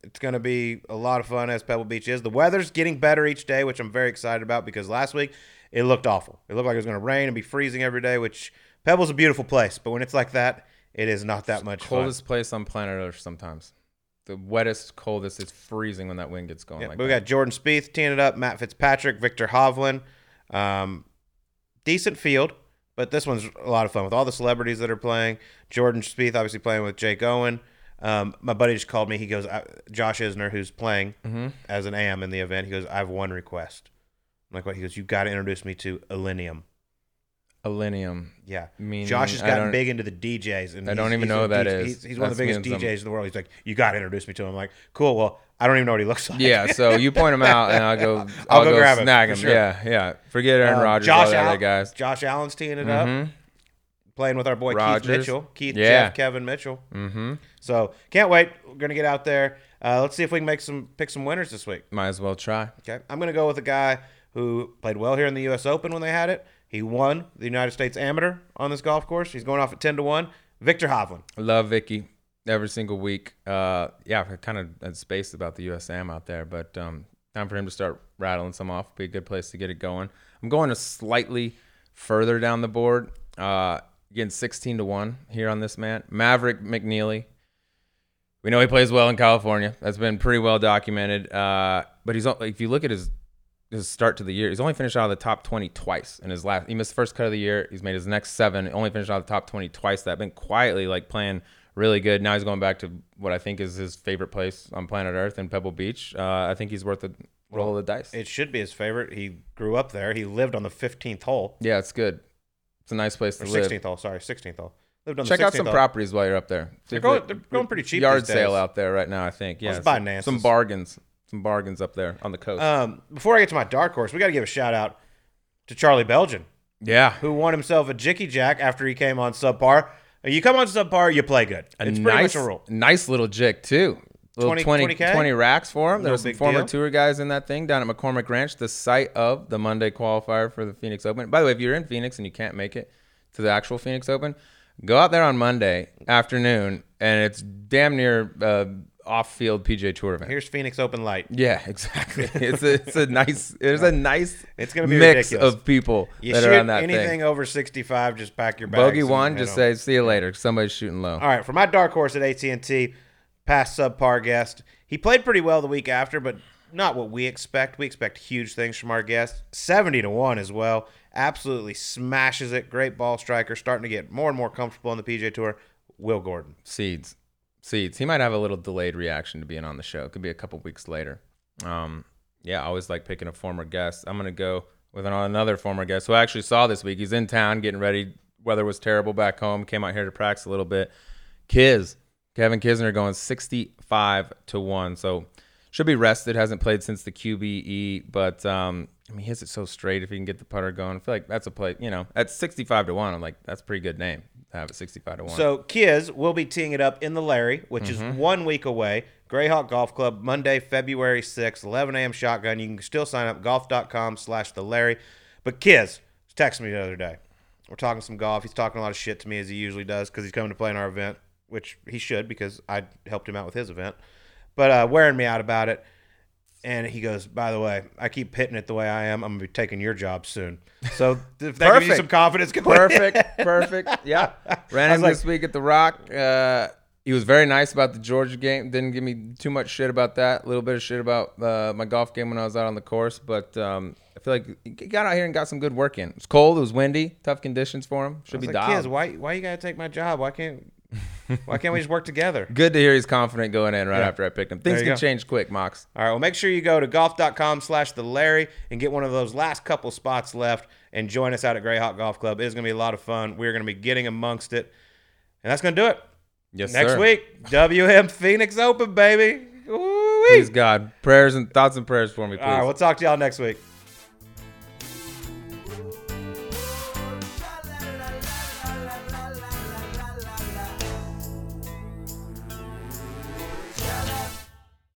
It's going to be a lot of fun as Pebble Beach is. The weather's getting better each day, which I'm very excited about because last week it looked awful. It looked like it was going to rain and be freezing every day, which Pebble's a beautiful place, but when it's like that, it is not that much fun. coldest place on planet Earth sometimes. The wettest, coldest. It's freezing when that wind gets going. Yeah, like we that. got Jordan Spieth teeing it up, Matt Fitzpatrick, Viktor Hovland. Um, decent field, but this one's a lot of fun with all the celebrities that are playing. Jordan Spieth obviously playing with Jake Owen. Um, my buddy just called me. He goes, Josh Isner, who's playing Mm-hmm. as an AM in the event. He goes, I have one request. I'm like, what? He goes, you got to introduce me to Illenium. Illenium. Yeah. Meaning- Josh has I gotten don't- big into the DJs. And I don't even he's know a who that DJ is. He's, he's one of the That's biggest DJs in the world. He's like, you got to introduce me to him. I'm like, cool. Well, I don't even know what he looks like. Yeah, so you point him out, and I'll go. I'll I'll, go grab him, snag for him. sure. Yeah, yeah. Forget Aaron Um, Rodgers, Josh all the Al- other guys. Josh Allen's teeing it up. Mhm. Playing with our boy Keith Mitchell. Keith, Yeah. Jeff, Kevin Mitchell. Mm-hmm. So can't wait. We're gonna get out there. Uh, let's see if we can make some pick some winners this week. Might as well try. Okay, I'm gonna go with a guy who played well here in the U.S. Open when they had it. He won the United States Amateur on this golf course. He's going off at ten to one. Viktor Hovland. Love Vicky every single week. Uh, yeah, I kind of space about the USAM out there, but um, time for him to start rattling some off. Be a good place to get it going. I'm going a slightly further down the board. Uh, getting 16 to one here on this man, Maverick McNealy. We know he plays well in California. That's been pretty well documented. Uh, but he's if you look at his his start to the year, he's only finished out of the top 20 twice in his last. He missed the first cut of the year. He's made his next seven. Only finished out of the top 20 twice. That been quietly like playing really good. Now he's going back to what I think is his favorite place on planet Earth in Pebble Beach. Uh, I think he's worth a roll of the dice. It should be his favorite. He grew up there. He lived on the 15th hole yeah, it's good. It's a nice place to live. 16th hole. Sorry, 16th hole. Lived on Check the 16th out some hole. properties while you're up there. They're going- they're going pretty cheap Yard sale out there right now, I think. Yeah, Let's buy some, Nance's. some bargains. Some bargains up there on the coast. Um, before I get to my dark horse, we got to give a shout out to Charlie Belgian, yeah, who won himself a Jicky Jack after he came on subpar. You come on subpar, you play good. a It's pretty nice, much a rule. nice little jig too. Little 20 20, 20K? 20 racks for him. No There were some former deal. tour guys in that thing down at McCormick Ranch, the site of the Monday qualifier for the Phoenix Open. By the way, if you're in Phoenix and you can't make it to the actual Phoenix Open, go out there on Monday afternoon, and it's damn near uh, off-field PGA Tour event. Here's Phoenix Open Light. yeah, exactly. It's a, it's a nice. There's a nice. It's gonna be mix ridiculous. of people You that are on that anything thing. over 65, just pack your bags. Bogey one, just say see you later. Somebody's shooting low. All right, for my dark horse at AT&T, past subpar guest. He played pretty well the week after, but not what we expect. We expect huge things from our guest. 70 to 1 as well. Absolutely smashes it. Great ball striker. Starting to get more and more comfortable on the PGA Tour. Will Gordon. Seeds. Seeds. He might have a little delayed reaction to being on the show. It could be a couple weeks later. Um, yeah, I always like picking a former guest. I'm gonna go with an- another former guest who I actually saw this week. He's in town getting ready. Weather was terrible back home. Came out here to practice a little bit. Kiz, Kevin Kisner going 65 to one. So should be rested. Hasn't played since the QBE, but um, I mean, he hits it so straight. If he can get the putter going, I feel like that's a play. You know, at 65 to one, I'm like, that's a pretty good name have it 65 to one. So Kiz will be teeing it up in the Larry, which is one week away. Greyhawk Golf Club, Monday, February 6th, 11 a.m. shotgun. You can still sign up, golf.com slash the Larry. But Kiz texting me the other day. We're talking some golf. He's talking a lot of shit to me as he usually does because he's coming to play in our event, which he should because I helped him out with his event. But uh, wearing me out about it. And he goes, by the way, I keep hitting it the way I am. I'm gonna be taking your job soon. So if that gives you some confidence, perfect, perfect. Yeah, ran him was this week at the Rock. Uh, he was very nice about the Georgia game. Didn't give me too much shit about that. A little bit of shit about uh, my golf game when I was out on the course, but um, I feel like he got out here and got some good work in. It was cold. It was windy. Tough conditions for him. Should be like, dialed. kids, why why you gotta take my job? Why can't why can't we just work together? Good to hear he's confident going in right Yeah. after I picked him. Things can go. change quick, Mox. All right, well make sure you go to golf.com slash the Larry and get one of those last couple spots left and join us out at Greyhawk Golf Club. It is gonna be a lot of fun. We're gonna be getting amongst it. And that's gonna do it. Yes, Next sir. week, WM Phoenix Open, baby. Ooh-wee. Please God, prayers and thoughts and prayers for me, please. All right, we'll talk to y'all next week.